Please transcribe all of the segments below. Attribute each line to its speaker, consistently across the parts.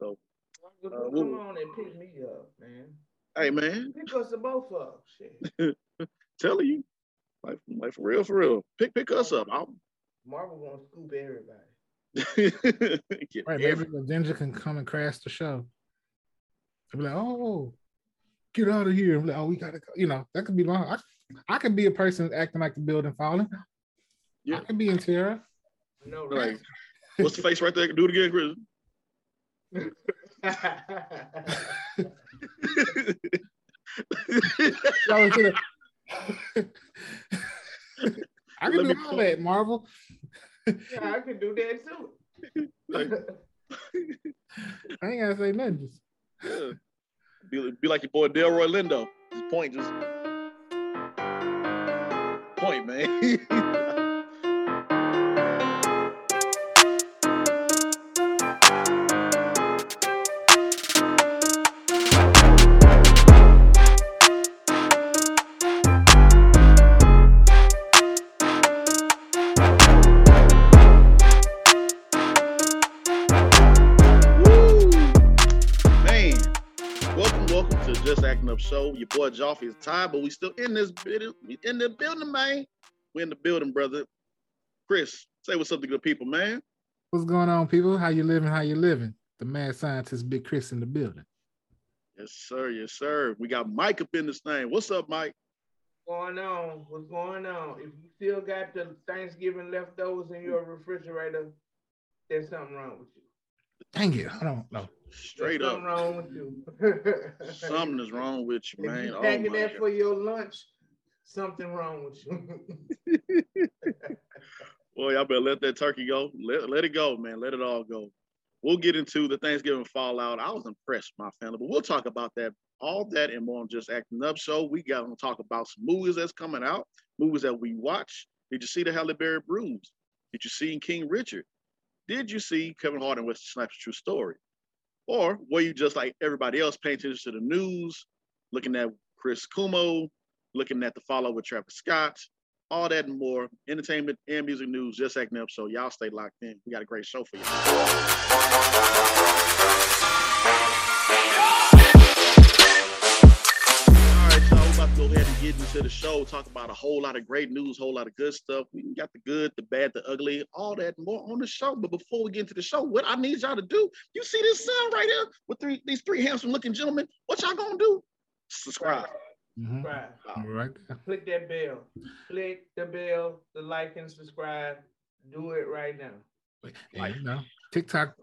Speaker 1: So,
Speaker 2: Well,
Speaker 1: Uh,
Speaker 2: come
Speaker 1: we'll-
Speaker 2: on and pick me up, man.
Speaker 1: hey man,
Speaker 2: Pick us both up. Shit.
Speaker 1: telling you, like, like for real, for real. Pick pick us up. I'll
Speaker 2: Marvel gonna scoop everybody.
Speaker 3: Right,
Speaker 1: every-
Speaker 3: maybe the Ginger can come and crash the show. I'll be like, oh, get out of here. I'm like, oh, we gotta go. You know, that could be long. I, I could be a person acting like the building falling.
Speaker 1: Yeah.
Speaker 3: I could be in terror.
Speaker 2: No,
Speaker 1: Like, what's the face right there? Do it again, Chris.
Speaker 3: Y'all was gonna- I can
Speaker 1: me
Speaker 3: do all that, Marvel.
Speaker 2: yeah, I can do that too.
Speaker 1: Like,
Speaker 3: I ain't gotta say nothing. Just
Speaker 1: yeah. Be, be like your boy Delroy Lindo. Just point, just point, man. Show. Your boy Joffy is tired, but we still in this building. We in the building, man. We in the building, brother. Chris, say what's up to good people, man.
Speaker 3: what's going on, people? How you living? How you living? The mad scientist, Big Chris, in the building.
Speaker 1: Yes, sir. Yes, sir. We got Mike up in this thing. What's up, Mike?
Speaker 2: going on? What's going on? If you still got the Thanksgiving leftovers in your refrigerator, there's something wrong with you.
Speaker 3: Dang it, I don't know.
Speaker 1: Straight
Speaker 2: There's
Speaker 1: up.
Speaker 2: something wrong with you.
Speaker 1: Something is wrong with you,
Speaker 2: If
Speaker 1: man.
Speaker 2: you
Speaker 1: Oh,
Speaker 2: packing
Speaker 1: my
Speaker 2: that
Speaker 1: God.
Speaker 2: for your lunch, something wrong with you.
Speaker 1: Boy, y'all better let that turkey go. Let, let it go, man. Let it all go. We'll get into the Thanksgiving fallout. I was impressed my family, but we'll talk about that, all that and more on just acting up. So we got to talk about some movies that's coming out, movies that we watch. Did you see the Halle Berry Bruise? Did you see King Richard? Did you see Kevin Hart in West Snipes True Story? Or were you just like everybody else paying attention to the news, looking at Chris Cuomo, looking at the follow with Travis Scott, all that and more, entertainment and music news, just acting up. So y'all stay locked in. We got a great show for you. Go ahead and get into the show. Talk about a whole lot of great news, whole lot of good stuff. We got the good, the bad, the ugly, all that and more on the show. But before we get into the show, what I need y'all to do, you see this sun right here with three, these three handsome looking gentlemen. What y'all gonna do? Subscribe.
Speaker 3: Mhm.
Speaker 2: Right.
Speaker 3: Right.
Speaker 2: Click that bell. Click the bell, the like and subscribe. Do it right now.
Speaker 3: And, you know, TikTok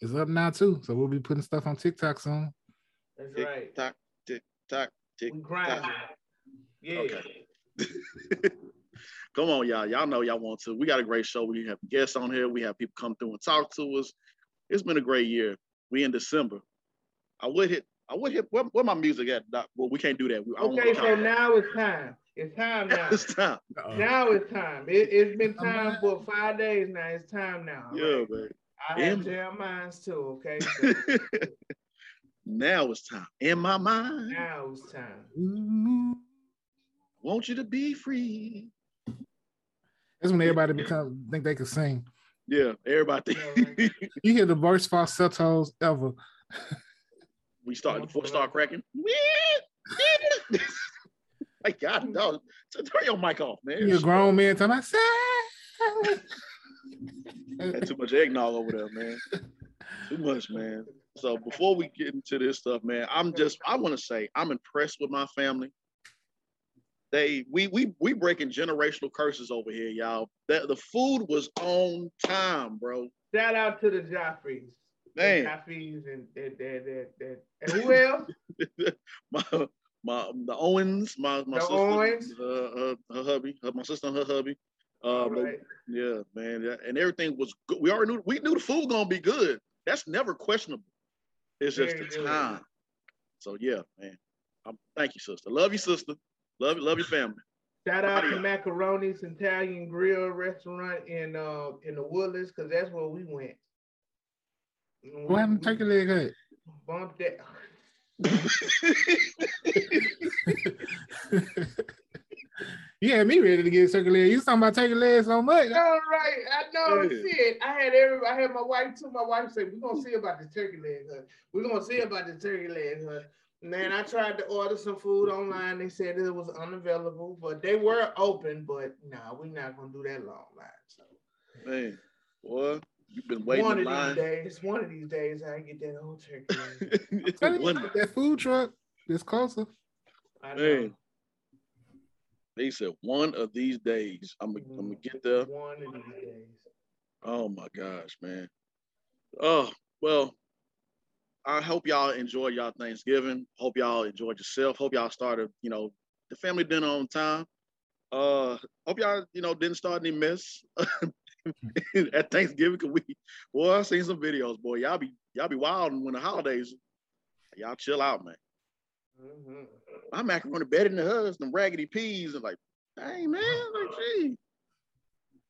Speaker 3: is up now too, so we'll be putting stuff on TikTok soon.
Speaker 2: That's
Speaker 1: Tick
Speaker 2: right.
Speaker 1: tock, tick tock, tick
Speaker 2: We grinding.
Speaker 1: tock.
Speaker 2: Yeah.
Speaker 1: Okay. Come on, y'all. Y'all know y'all want to. We got a great show. We have guests on here. We have people come through and talk to us. It's been a great year. We in December. I would hit. I would hit. Where, where my music at? Well, we can't do that. We, I don't
Speaker 2: Okay,
Speaker 1: wanna
Speaker 2: so now it's time. It's time now.
Speaker 1: it's time.
Speaker 3: Uh-oh.
Speaker 2: Now it's time. It, it's been time for five days now. It's time now.
Speaker 1: Yeah,
Speaker 2: right?
Speaker 1: man.
Speaker 2: I have
Speaker 1: Em-
Speaker 2: jam minds too, okay? So
Speaker 1: now it's time. In my mind,
Speaker 2: now it's time. Mm-hmm.
Speaker 3: Ooh.
Speaker 1: want you to be free.
Speaker 3: That's when everybody become think they can sing.
Speaker 1: Yeah, everybody.
Speaker 3: You hear the worst falsettos ever.
Speaker 1: we start before it start cracking. like God, mm. dog. So turn your mic off, man.
Speaker 3: You're a grown man talking about
Speaker 1: Had too much eggnog over there, man. Too much, man. So before we get into this stuff, man, I'm just I want to say I'm impressed with my family. They we we we breaking generational curses over here, y'all. That the food was on time, bro.
Speaker 2: Shout out to the Joffreys.
Speaker 1: Man.
Speaker 2: The Joffreys and that that that that and who else?
Speaker 1: my my the Owens, my my
Speaker 2: The
Speaker 1: sister,
Speaker 2: Owens.
Speaker 1: Uh, uh, her hubby, her, my sister and her hubby. Uh, but
Speaker 2: right.
Speaker 1: Yeah, man, yeah, and everything was good. We already knew we knew the food gonna be good. That's never questionable. It's just
Speaker 2: Very
Speaker 1: the
Speaker 2: good.
Speaker 1: time. So yeah, man. Um, thank you, sister. Love you, sister. Love you, love your family.
Speaker 2: Shout out to Macaroni's Italian Grill Restaurant in uh in the Woodlands, because that's where we went.
Speaker 3: What happened to turkey leg hut?
Speaker 2: Bumped that.
Speaker 3: You had me ready to get turkey leg. You talking about turkey leg so much?
Speaker 2: All right, I know.
Speaker 1: Yeah.
Speaker 2: Shit, I had every, I had my wife too. My wife said, "We're gonna see about the turkey leg, huh? We're gonna see about the turkey leg, huh?" Man, I tried to order some food online. They said it was unavailable, but they were open. But nah, we're not gonna do that long line. So
Speaker 1: Man, what? you've been waiting
Speaker 2: one
Speaker 1: in
Speaker 2: of
Speaker 1: line.
Speaker 2: these days, one of these days, I get that whole turkey leg.
Speaker 3: Tell you,
Speaker 1: One-
Speaker 3: that food truck is closer.
Speaker 2: I
Speaker 1: Man. They said one of these days I'm gonna, I'm gonna get there.
Speaker 2: One of these days.
Speaker 1: Oh my gosh, man. Oh, well, I hope y'all enjoy y'all Thanksgiving. Hope y'all enjoyed yourself. Hope y'all started, you know, the family dinner on time. Uh hope y'all, you know, didn't start any mess at Thanksgiving. Cause we boy, I seen some videos, boy. Y'all be y'all be wild when the holidays. Y'all chill out, man.
Speaker 2: Mhm.
Speaker 1: My macaroni better than hers, them raggedy peas, and like, hey man, like gee.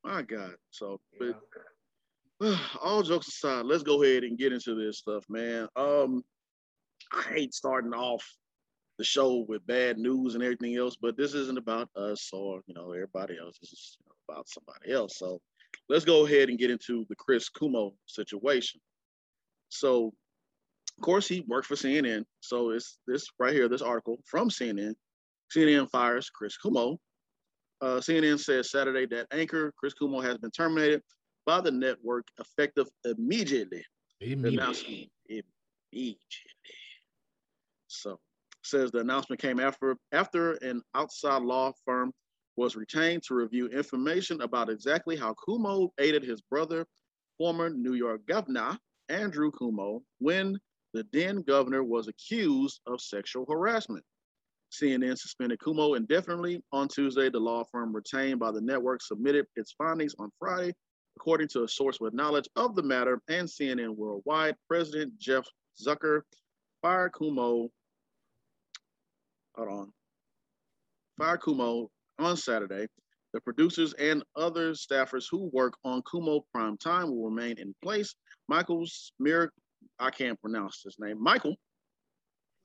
Speaker 1: My God. So but
Speaker 2: Yeah.
Speaker 1: all jokes aside, let's go ahead and get into this stuff, man. Um, I hate starting off the show with bad news and everything else, but this isn't about us or you know everybody else. This is about somebody else. So let's go ahead and get into the Chris Cuomo situation. So, of course, he worked for CNN. So it's this right here, this article from CNN. CNN fires Chris Cuomo. Uh, CNN says Saturday that anchor Chris Cuomo has been terminated by the network effective immediately.
Speaker 3: Immediately.
Speaker 1: immediately. So says the announcement came after after an outside law firm was retained to review information about exactly how Cuomo aided his brother, former New York governor Andrew Cuomo, when the then governor was accused of sexual harassment. CNN suspended Cuomo indefinitely on Tuesday. The law firm retained by the network submitted its findings on Friday According to a source with knowledge of the matter and CNN Worldwide, President Jeff Zucker fired Cuomo. Hold on. Fired Cuomo on Saturday. The producers and other staffers who work on Cuomo Prime Time will remain in place. Michael Smear, I can't pronounce his name. Michael,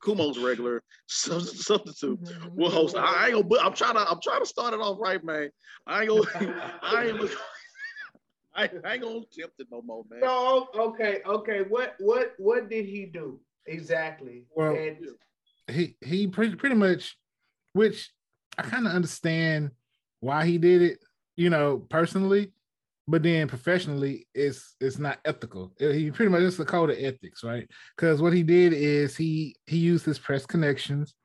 Speaker 1: Cuomo's regular sub- substitute, mm-hmm. will host. I ain't gonna. I'm trying to. I'm trying to start it off right, man. I ain't gonna. I ain't. gonna- I, I ain't gonna attempt it no more, man.
Speaker 2: So okay, okay. What what what did he do exactly?
Speaker 3: Well,
Speaker 2: And-
Speaker 3: he he pretty pretty much, which I kind of understand why he did it, you know, personally, but then professionally, it's it's not ethical. Uh, He pretty much it's the code of ethics, right? Because what he did is he he used his press connections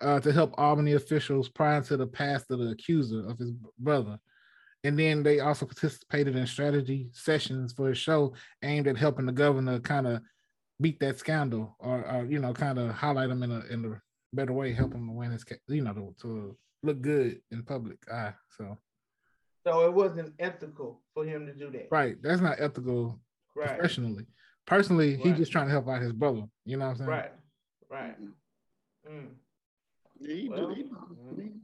Speaker 3: uh, to help Albany officials prior to the past of the accuser of his brother. And then they also participated in strategy sessions for his show aimed at helping the governor kind of beat that scandal or, or you know kind of highlight him in a in a better way, help him win his you know to, to look good in public eye. So
Speaker 2: so it wasn't ethical for him to do that.
Speaker 3: right, that's not ethical
Speaker 2: Right.
Speaker 3: professionally. Personally, he
Speaker 2: Right.
Speaker 3: just trying to help out his brother. You know what I'm saying?
Speaker 2: Right. Right. Mm.
Speaker 1: Yeah, he
Speaker 2: Well,
Speaker 1: do- he-
Speaker 2: mm.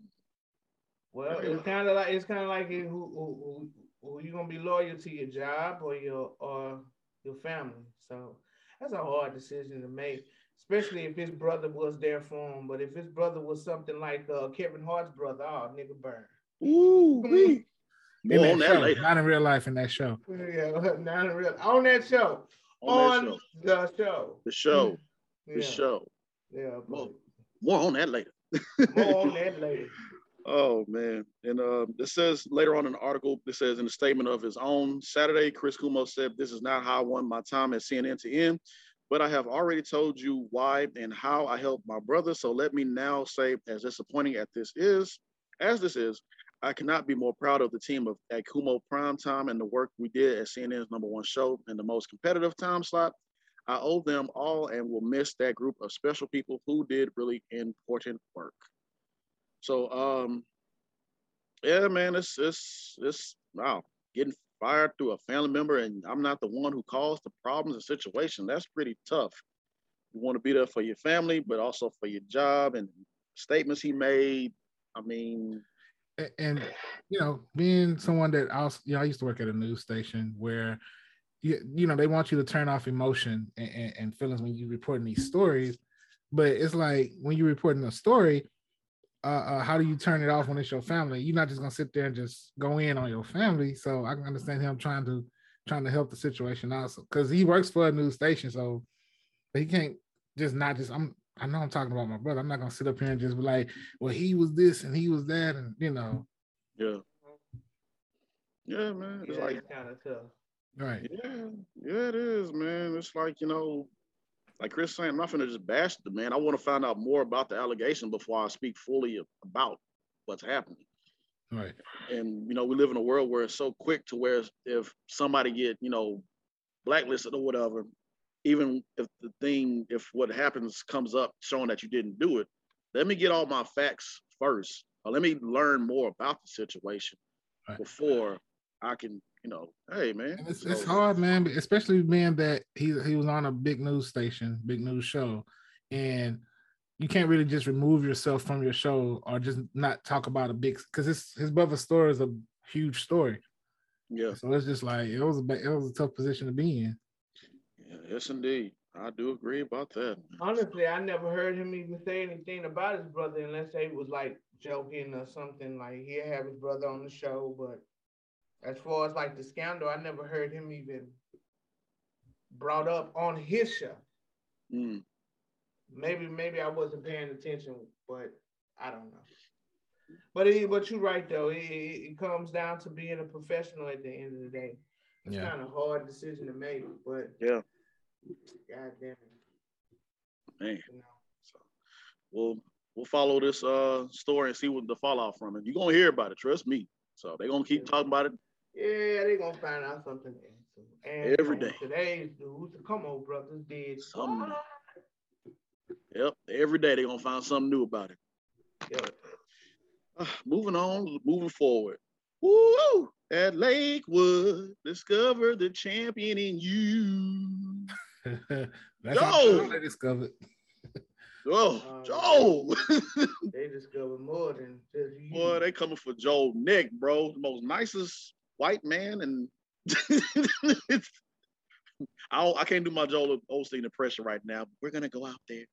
Speaker 2: Well, it's kind of like it's kind of like who, who, who, who you gonna be loyal to your job or your or your family. So that's a hard decision to make, especially if his brother was there for him. But if his brother was something like uh, Kevin Hart's brother, oh nigga burn.
Speaker 1: Ooh, wee.
Speaker 3: In
Speaker 1: More
Speaker 3: that
Speaker 1: on that
Speaker 3: show,
Speaker 1: later.
Speaker 3: not in real life in that show.
Speaker 2: Yeah, not in real on that show.
Speaker 1: On,
Speaker 2: On,
Speaker 1: that show.
Speaker 2: the show.
Speaker 1: The show.
Speaker 2: Yeah,
Speaker 1: The show.
Speaker 2: yeah, but
Speaker 1: More. More on that later.
Speaker 2: more on that later.
Speaker 1: Oh man. And uh, it says later on in the article, it says in a statement of his own Saturday, Chris Cuomo said, This is not how I want my time at CNN to end, but I have already told you why and how I helped my brother. So let me now say, as disappointing as this is, as this is, I cannot be more proud of the team of at Cuomo Prime Time and the work we did at CNN's number one show in the most competitive time slot. I owe them all and will miss that group of special people who did really important work. So um yeah, man, it's it's it's wow, getting fired through a family member and I'm not the one who caused the problems and situation. That's pretty tough. You want to be there for your family, but also for your job and statements he made. I mean,
Speaker 3: and you know, being someone that also, you know, I used to work at a news station where, you, you know, they want you to turn off emotion and, and, and feelings when you're reporting these stories, but it's like when you're reporting a story, uh, uh, how do you turn it off when it's your family? You're not just gonna sit there and just go in on your family. So I can understand him trying to trying to help the situation also because he works for a news station, so he can't just not just I'm I know I'm talking about my brother. I'm not gonna sit up here and just be like, well, he was this and he was that, and you know.
Speaker 1: Yeah. Yeah, man. It's
Speaker 2: yeah,
Speaker 1: like
Speaker 2: kind of tough.
Speaker 3: Right.
Speaker 1: Yeah, yeah, it is, man. It's like, you know, like Chris saying, I'm not gonna just bash the man. I want to find out more about the allegation before I speak fully about what's happening.
Speaker 3: Right.
Speaker 1: And you know, we live in a world where it's so quick to where if somebody get, you know, blacklisted or whatever, even if the thing, if what happens comes up showing that you didn't do it, let me get all my facts first. Or let me learn more about the situation
Speaker 3: Right.
Speaker 1: before I can, you know, hey man.
Speaker 3: And it's, it's hard, man, especially being that he he was on a big news station, big news show, and you can't really just remove yourself from your show or just not talk about a big because his his brother's story is a huge story.
Speaker 1: Yeah,
Speaker 3: So it's just like it was a it was a tough position to be in.
Speaker 1: Yeah, yes indeed. I do agree about that.
Speaker 2: Honestly, I never heard him even say anything about his brother unless they was like joking or something. Like he'll have his brother on the show, but as far as like the scandal, I never heard him even brought up on his show.
Speaker 1: Mm,
Speaker 2: Maybe maybe I wasn't paying attention, but I don't know. But it, but you're right though. It, it, it comes down to being a professional at the end of the day. It's
Speaker 3: Yeah.
Speaker 2: kind of hard decision to make, but
Speaker 1: yeah,
Speaker 2: God damn it,
Speaker 1: man.
Speaker 2: you know.
Speaker 1: So we'll we'll follow this uh story and see what the fallout from it. You're gonna hear about it, trust me. So they're gonna keep talking about it.
Speaker 2: Yeah, they're gonna find out something. And
Speaker 1: Every day.
Speaker 2: Today's news, the Cuomo Brothers did something.
Speaker 1: Yep, every day they're gonna find something new about it.
Speaker 2: Yo,
Speaker 1: Uh, moving on, moving forward. Woo! At Lakewood, discover the champion in you.
Speaker 3: That's
Speaker 1: Yo!
Speaker 3: how they discovered.
Speaker 1: Oh,
Speaker 2: Uh,
Speaker 1: Joe.
Speaker 2: they discovered more than just you.
Speaker 1: Boy, they coming for Joe Nick, bro. The most nicest white man, and I don't, I can't do my Joel Osteen impression right now. But we're gonna go out there and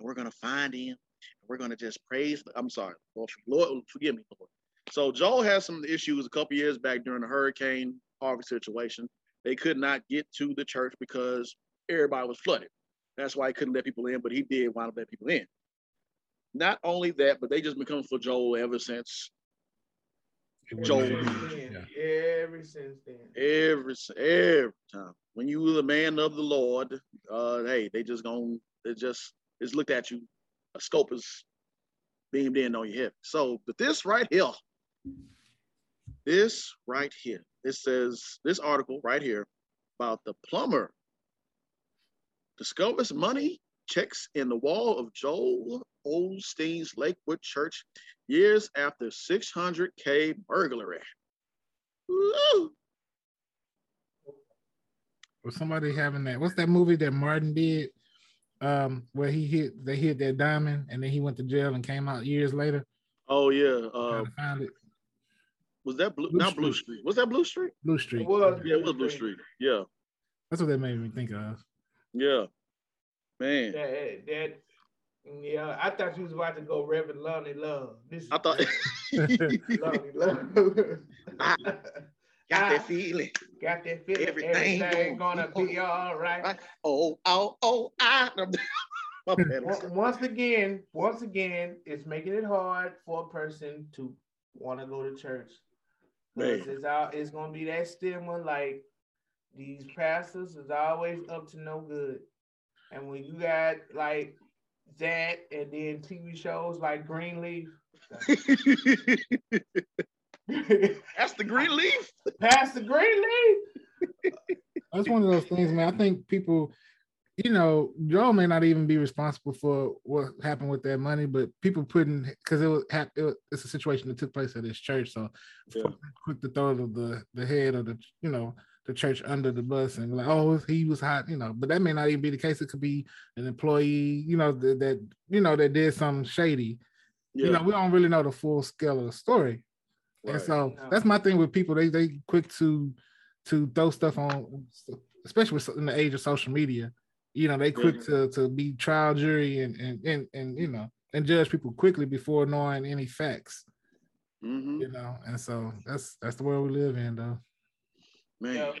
Speaker 1: we're gonna find him. And we're gonna just praise. I'm sorry, Lord, Lord, forgive me, Lord. So Joel had some issues a couple years back during the Hurricane Harvey situation. They could not get to the church because everybody was flooded. That's why he couldn't let people in, but he did wind up letting people in. Not only that, but they just become coming for Joel ever since
Speaker 3: It
Speaker 1: Joel.
Speaker 2: Ever since,
Speaker 3: Yeah.
Speaker 2: Ever since then.
Speaker 1: every every time. When you were the man of the Lord, uh, hey, they just gonna they just just looked at you. A scope is beamed in on your head. So, but this right here, this right here, it says this article right here about the plumber discovers money checks in the wall of Joel Osteen's Lakewood Church years after 600k burglary. Woo!
Speaker 3: Was somebody having that? What's that movie that Martin did? Um, where he hit they hit that diamond and then he went to jail and came out years later.
Speaker 1: Oh yeah. Uh,
Speaker 3: find it.
Speaker 1: was that blue?
Speaker 3: Blue
Speaker 1: not Blue
Speaker 3: Streak.
Speaker 1: Street. Was that Blue Streak?
Speaker 3: Blue Streak.
Speaker 2: It was.
Speaker 1: Yeah, it was Blue Streak. Yeah,
Speaker 3: That's what that made me think of.
Speaker 1: Yeah. Man,
Speaker 2: That, that, yeah, I thought you was about to go Reverend Lonnie Love. This
Speaker 1: I thought
Speaker 2: Lonnie Love.
Speaker 1: I got
Speaker 2: Ah.
Speaker 1: that feeling.
Speaker 2: Got that feeling.
Speaker 1: Everything
Speaker 2: Everything,
Speaker 1: gonna
Speaker 2: gonna be all right.
Speaker 1: Right. Oh, oh, oh, I.
Speaker 2: Once- again, once again, it's making it hard for a person to want to go to church. Because it's out, it's gonna be that stigma like these pastors is always up to no good. And when you got like that and then TV shows like Greenleaf,
Speaker 1: That's the green leaf.
Speaker 2: Pastor Greenleaf.
Speaker 3: That's one of those things, man. I think people, you know, Joe may not even be responsible for what happened with that money, but people putting because it was, it was it's a situation that took place at his church, so
Speaker 1: Yeah.
Speaker 3: quick to throw the, the the head of the you know the church under the bus and like, oh, he was hot, you know. But that may not even be the case. It could be an employee, you know, that, that you know that did something shady.
Speaker 1: Yeah.
Speaker 3: You know, we don't really know the full scale of the story. And so
Speaker 2: No.
Speaker 3: that's my thing with people. They they quick to to throw stuff on, especially in the age of social media. You know, they quick to to be trial jury and and and and you know and judge people quickly before knowing any facts.
Speaker 1: Mm-hmm.
Speaker 3: You know, and so that's that's the world we live in, though.
Speaker 1: Man,
Speaker 2: Yeah.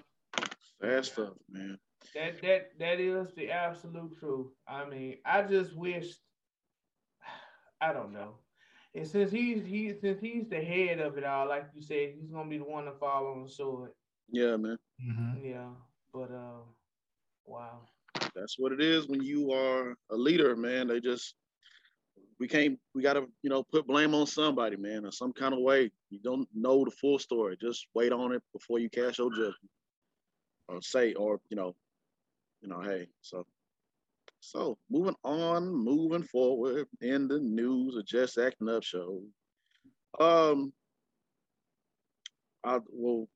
Speaker 1: sad stuff, man.
Speaker 2: That that that is the absolute truth. I mean, I just wish I don't know. And since he's he since he's the head of it all, like you said, he's gonna be the one to fall on the sword.
Speaker 1: Yeah, man.
Speaker 3: Mhm.
Speaker 2: Yeah. But uh wow.
Speaker 1: That's what it is when you are a leader, man. They just we can't we gotta, you know, put blame on somebody, man, in some kind of way. You don't know the full story. Just wait on it before you cast your judgment. Or say, or you know, you know, hey, so so moving on, moving forward in the news of just acting up show. Um I well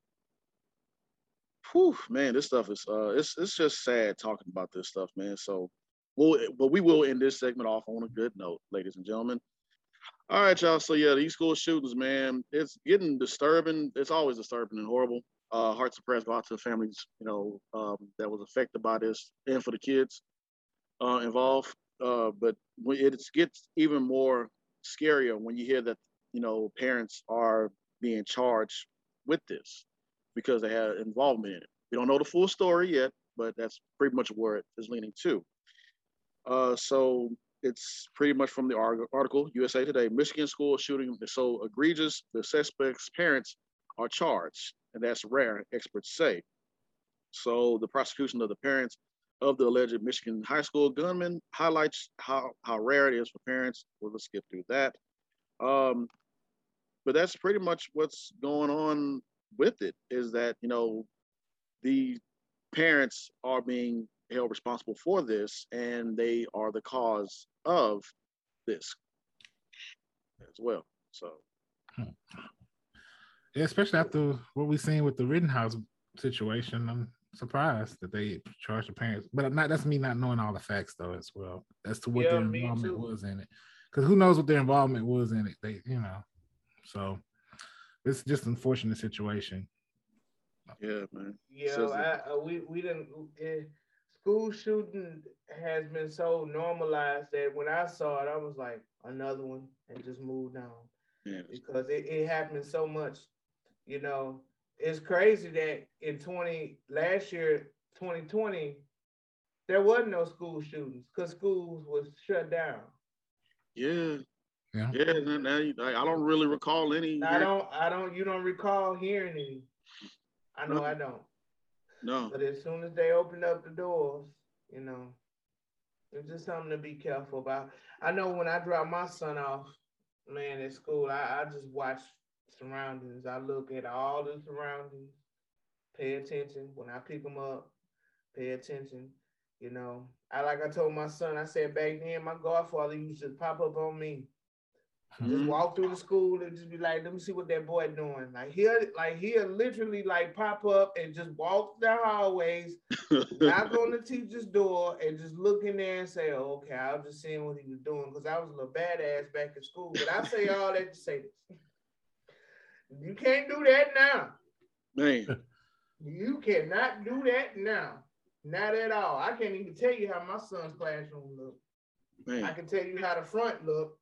Speaker 1: whew, man, this stuff is uh it's it's just sad talking about this stuff, man. So we'll but we will end this segment off on a good note, ladies and gentlemen. All right, y'all. So yeah, these school shootings, man, it's getting disturbing. It's always disturbing and horrible. Uh hearts and prayers go out to the families, you know, um, that was affected by this and for the kids uh involved. Uh but it gets even more scarier when you hear that, you know, parents are being charged with this because they had involvement in it. We don't know the full story yet, but that's pretty much where it is leaning to. Uh, so it's pretty much from the article, USA Today. Michigan school shooting is so egregious, the suspect's parents are charged, and that's rare, experts say. So the prosecution of the parents of the alleged Michigan high school gunman highlights how, how rare it is for parents. Well, let's skip through that. Um, but that's pretty much what's going on with it is that you know the parents are being held responsible for this and they are the cause of this as well so hmm.
Speaker 3: Yeah, especially after what we've seen with the Rittenhouse situation. I'm surprised that they charged the parents, but not that's me not knowing all the facts though as well as to what
Speaker 2: Yeah,
Speaker 3: their involvement was in it. Because who knows what their involvement was in it? They, you know, so it's just an unfortunate situation.
Speaker 1: yeah man
Speaker 2: Yeah,
Speaker 1: Says
Speaker 2: I, uh, we we didn't. eh, school shooting has been so normalized that when I saw it, I was like another one, and just moved on
Speaker 1: yeah
Speaker 2: because it, it happened so much. You know, it's crazy that in twenty last year, twenty twenty, there wasn't no school shootings because schools was shut down.
Speaker 1: yeah
Speaker 3: Yeah.
Speaker 1: yeah now, now you- I, I don't really recall any
Speaker 2: I don't, I don't, you don't recall hearing any. I know
Speaker 1: No.
Speaker 2: I don't.
Speaker 1: no
Speaker 2: But as soon as they open up the doors, you know, it's just something to be careful about. I know when I drop my son off, man, at school, I, I just watch surroundings. I look at all the surroundings, pay attention. When I pick them up, pay attention. You know, I like I told my son, I said back then, my godfather used to pop up on me. Just
Speaker 1: Mhm.
Speaker 2: walk through the school and just be like, let me see what that boy doing. Like he'll like he'll literally like pop up and just walk the hallways, knock on the teacher's door, and just look in there and say, oh, okay, I was just seeing what he was doing because I was a little badass back in school. But I say all that to say this. You can't do that now.
Speaker 1: man
Speaker 2: You cannot do that now. Not at all. I can't even tell you how my son's classroom look. I can tell you how the front look.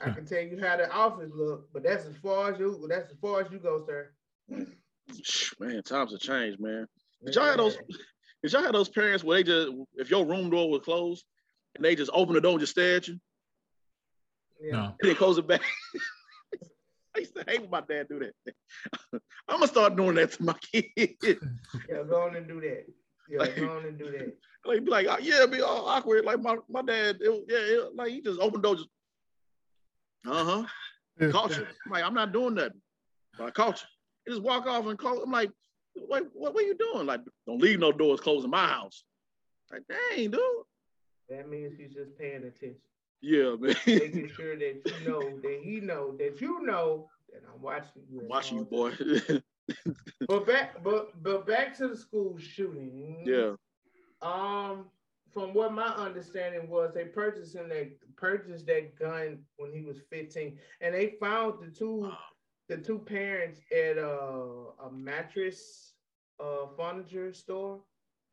Speaker 2: I can tell you how the office look, but that's as far as you that's as far as you go, sir.
Speaker 1: man times have changed man Did y'all have those? Did y'all have those parents where they just, if your room door was closed, and they just open the door and just stare at you,
Speaker 2: Yeah.
Speaker 3: No.
Speaker 1: and then close it back? I used to hate when my dad do that. I'm gonna start doing that to my kids.
Speaker 2: Yeah, go on and do that. Yeah,
Speaker 1: Like-
Speaker 2: go on and do that.
Speaker 1: like, be like, oh, yeah, be all awkward. Like my my dad, it, yeah, it, like he just opened the door, just, uh huh, culture. I'm like, I'm not doing nothing. But I caught you. He just walk off and call. I'm like, wait, what, what are you doing? Like, don't leave no doors closed in my house. Like, dang, dude.
Speaker 2: That means he's just paying attention,
Speaker 1: Yeah, man.
Speaker 2: making sure that you know that he know that you know that I'm watching you. at
Speaker 1: Watching you, boy.
Speaker 2: But back, but but back to the school shooting.
Speaker 1: yeah.
Speaker 2: Um, from what my understanding was, they purchased him that purchased that gun when he was 15, and they found the two the two parents at a, a mattress uh furniture store,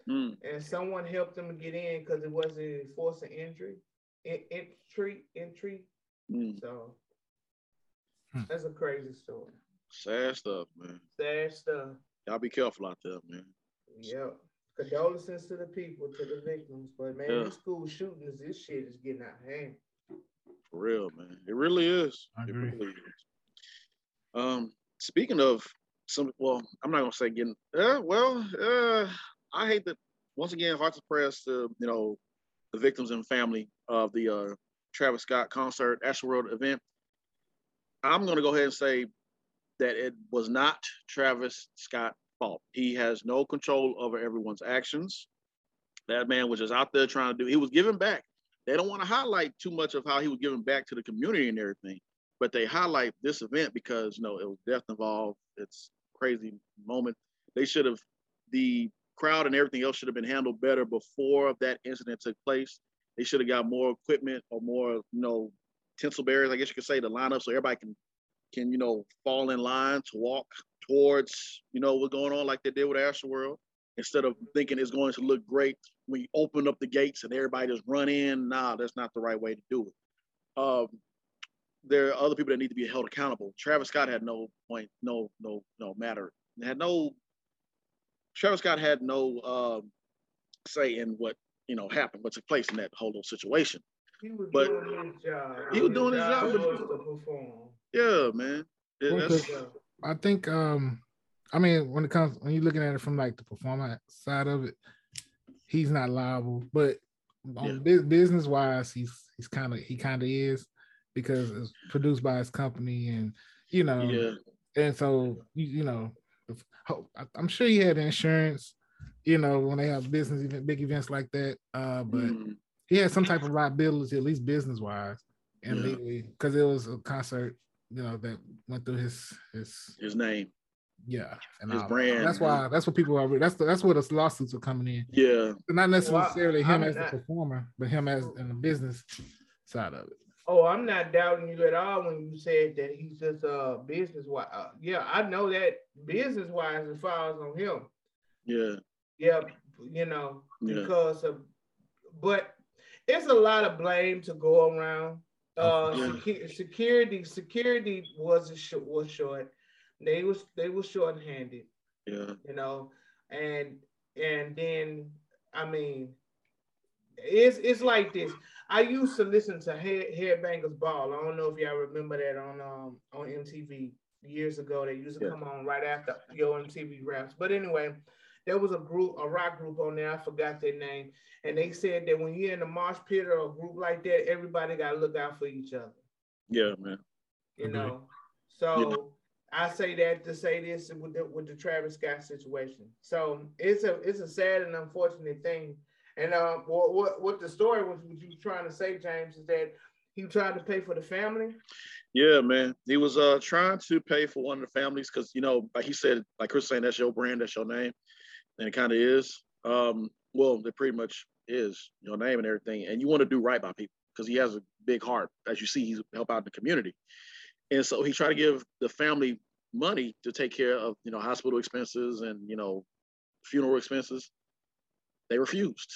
Speaker 1: Mm.
Speaker 2: and someone helped them get in because it wasn't force of injury. entry entry. Mm. So hmm. that's a crazy story.
Speaker 1: Sad stuff, man.
Speaker 2: Sad stuff.
Speaker 1: Y'all be careful out there, man.
Speaker 2: Yep. Condolences to the people, to the victims. But man, yeah. these school shootings, this shit is getting out of hand.
Speaker 1: For real, man. It really is.
Speaker 3: I agree.
Speaker 1: It really is. Um, speaking of some, well, I'm not gonna say getting. Uh, well, uh, I hate that. Once again, hearts of prayers to you know the victims and family of the uh, Travis Scott concert, Astroworld event. I'm gonna go ahead and say that it was not Travis Scott fault. He has no control over everyone's actions. That man was just out there trying to do. He was giving back. They don't want to highlight too much of how he was giving back to the community and everything, but they highlight this event because you know it was death involved. It's crazy moment. They should have the crowd and everything else should have been handled better before that incident took place. They should have got more equipment or more, you know, tinsel barriers, I guess you could say, to line up so everybody can can, you know, fall in line to walk towards, you know, what's going on like they did with Astroworld. Instead of thinking it's going to look great when you open up the gates and everybody just run in. Nah, that's not the right way to do it. Um, there are other people that need to be held accountable. Travis Scott had no point, no, no, no matter. Had no. Travis Scott had no um, say in what you know happened, what took place in that whole little situation.
Speaker 2: He was but doing his job.
Speaker 1: He was doing his job.
Speaker 2: job to perform.
Speaker 1: Yeah, man. Yeah,
Speaker 3: I think um I mean when it comes when you're looking at it from like the performer side of it, he's not liable. But on yeah. business wise, he's he's kind of he kind of is because it's produced by his company and you know
Speaker 1: yeah.
Speaker 3: and so you, you know I'm sure he had insurance you know when they have business event big events like that uh but mm. he had some type of liability at least business wise and yeah. because it was a concert you know that went through his his
Speaker 1: his name.
Speaker 3: Yeah,
Speaker 1: and his brand.
Speaker 3: That's why. That's what people are. That's the, that's where the lawsuits are coming in.
Speaker 1: Yeah,
Speaker 3: not necessarily well, him I'm as not, the performer, but him as in the business side of it.
Speaker 2: Oh, I'm not doubting you at all when you said that he's just uh business wise. Uh, yeah, I know that business wise it falls on him.
Speaker 1: Yeah.
Speaker 2: Yeah, you know yeah. because of, but it's a lot of blame to go around uh, yeah. security security was short, was short. They was they was short-handed.
Speaker 1: Yeah.
Speaker 2: You know, and and then I mean, it's it's like this. I used to listen to Head, Headbangers Ball. I don't know if y'all remember that on um on MTV years ago. They used to yeah. come on right after Yo MTV raps. But anyway, there was a group, a rock group on there. I forgot their name, and they said that when you're in a mosh pit or a group like that, everybody got to look out for each other.
Speaker 1: Yeah, man.
Speaker 2: You mm-hmm. know, so yeah. I say that to say this with the, with the Travis Scott situation. So it's a it's a sad and unfortunate thing. And uh, what what, what the story was, what you were trying to say, James, is that he tried to pay for the family.
Speaker 1: Yeah, man. He was uh trying to pay for one of the families because you know, like he said, like Chris saying, that's your brand, that's your name, and it kind of is. Um, well, it pretty much is your name and everything, and you want to do right by people because he has a big heart. As you see, he's help out the community, and so he tried to give the family money to take care of you know hospital expenses and you know funeral expenses. They refused.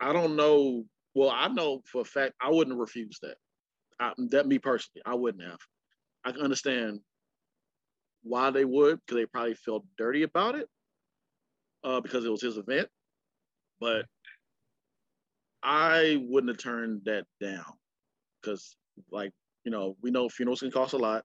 Speaker 1: I don't know. Well, I know for a fact I wouldn't refuse that. I, that me personally, I wouldn't have. I can understand why they would because they probably felt dirty about it uh, because it was his event. But I wouldn't have turned that down because, like, you know, we know funerals can cost a lot,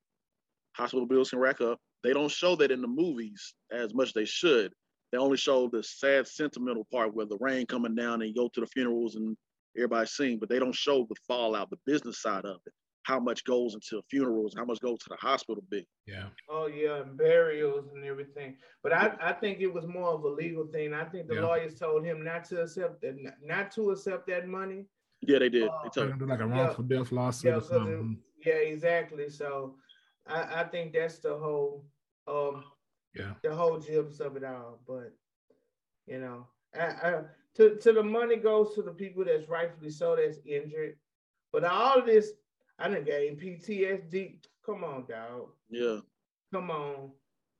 Speaker 1: hospital bills can rack up. They don't show that in the movies as much as they should. They only show the sad, sentimental part where the rain coming down and you go to the funerals and everybody sing, but they don't show the fallout, the business side of it how much goes into funerals, how much goes to the hospital bill.
Speaker 3: Yeah.
Speaker 2: Oh yeah, and burials and everything. But I, I think it was more of a legal thing. I think the yeah. lawyers told him not to accept that, not to accept that money.
Speaker 1: Yeah, they did. Uh,
Speaker 3: they told him like a wrongful yeah, death lawsuit yeah, or something.
Speaker 2: It, yeah, exactly. So I, I think that's the whole um
Speaker 3: yeah
Speaker 2: the whole gist of it all. But you know, I, I, to to the money goes to the people that's rightfully so that's injured. But all of this I done gained PTSD. Come on, dog.
Speaker 1: Yeah.
Speaker 2: Come on.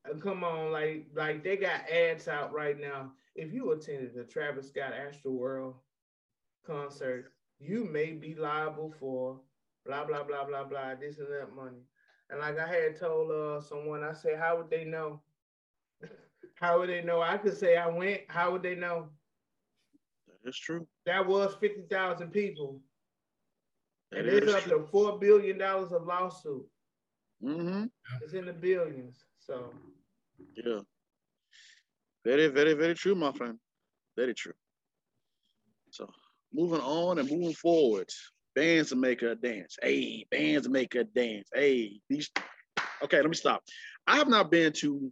Speaker 2: Uh, come on, like like they got ads out right now. If you attended the Travis Scott Astroworld concert, you may be liable for blah blah blah blah blah this and that money. And like I had told uh, someone, I said, how would they know? how would they know? I could say I went. How would they know?
Speaker 1: That's true.
Speaker 2: That was fifty thousand people. And it's up to four billion dollars of lawsuit.
Speaker 1: Mm-hmm.
Speaker 2: It's in the billions. So
Speaker 1: yeah. Very, very, very true, my friend. Very true. So moving on and moving forward. Bands to make a dance. Hey, bands to make a dance. Hey, these okay, let me stop. I have not been to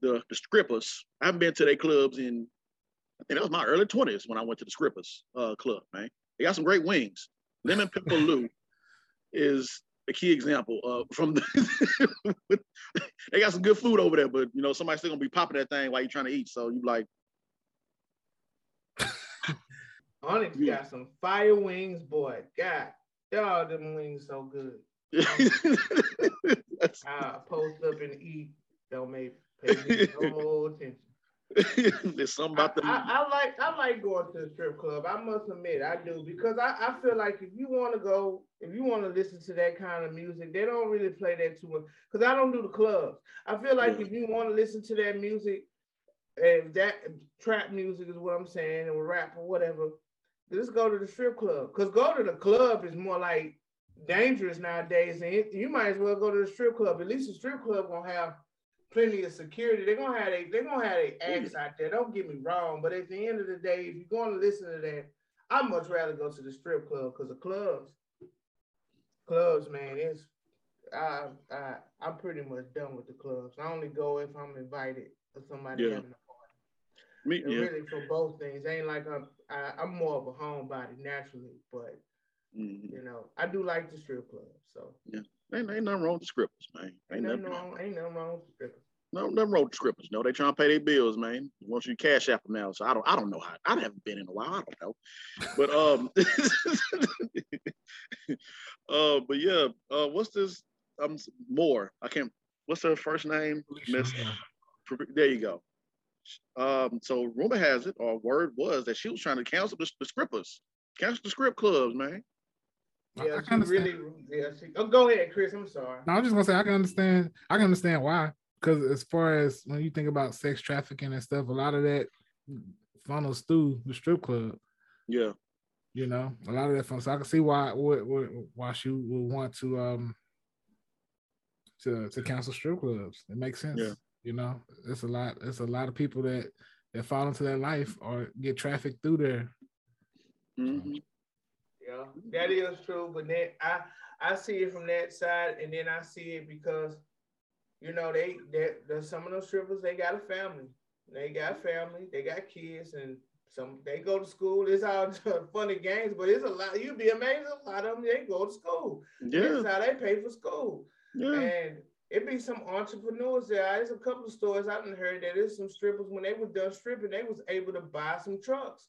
Speaker 1: the the strippers. I haven't been to their clubs in I think that was my early 20s when I went to the Scrippers uh, club, man. They got some great wings. Lemon Pepper Lou is a key example of from the they got some good food over there, but you know, somebody's still gonna be popping that thing while you're trying to eat. So you like
Speaker 2: Onyx yeah. got some fire wings, boy. God, dog, them wings so good. I post up and eat. Don't make pay no attention.
Speaker 1: There's something about the.
Speaker 2: I, I, like I like going to the strip club. I must admit I do because I, I feel like if you want to go, if you want to listen to that kind of music, they don't really play that too much. Because I don't do the clubs. I feel like if you want to listen to that music, and that trap music is what I'm saying, and rap or whatever, just go to the strip club. Because go to the club is more like dangerous nowadays, and you might as well go to the strip club. At least the strip club gonna have plenty of security. They're gonna have a they're gonna have a acts out there. Don't get me wrong, but at the end of the day, if you're going to listen to that, I'd much rather go to the strip club because the clubs, clubs, man, it's I I I'm pretty much done with the clubs. I only go if I'm invited or somebody yeah. having a party. Me, yeah. Really for both things. Ain't like I'm I, am more of a homebody naturally, but mm-hmm. you know I do like the strip club. So
Speaker 1: yeah. Ain't, ain't nothing wrong with the scrippers, man.
Speaker 2: Ain't, ain't nothing wrong. Ain't nothing wrong with the scrippers.
Speaker 1: No, nothing wrong with the scrippers. No, they trying to pay their bills, man. Once you cash app them now, so I don't, I don't know how. I haven't been in a while. I don't know, but um, uh, but yeah, uh, what's this? Um, more. I can't. What's her first name? Miss. There you go. Um, so rumor has it, or word was that she was trying to cancel the, the scrippers, cancel the script clubs, man.
Speaker 2: Yeah, I, I really. Yeah, she, oh, go ahead, Chris. I'm sorry.
Speaker 3: No, I'm just gonna say I can understand. I can understand why. Because as far as when you think about sex trafficking and stuff, a lot of that funnels through the strip club.
Speaker 1: Yeah.
Speaker 3: You know, a lot of that fun. So I can see why why she would want to um to to cancel strip clubs. It makes sense. Yeah. You know, it's a lot. It's a lot of people that that fall into that life or get trafficked through there.
Speaker 2: Mm-hmm. Yeah, that is true. But then I I see it from that side, and then I see it because you know they that some of those strippers they got a family, they got family, they got kids, and some they go to school. It's all funny games, but it's a lot. You'd be amazed. A lot of them they go to school. Yeah, that's how they pay for school. Yeah. And it be some entrepreneurs there. There's a couple of stories I've heard that there's some strippers when they were done stripping, they was able to buy some trucks.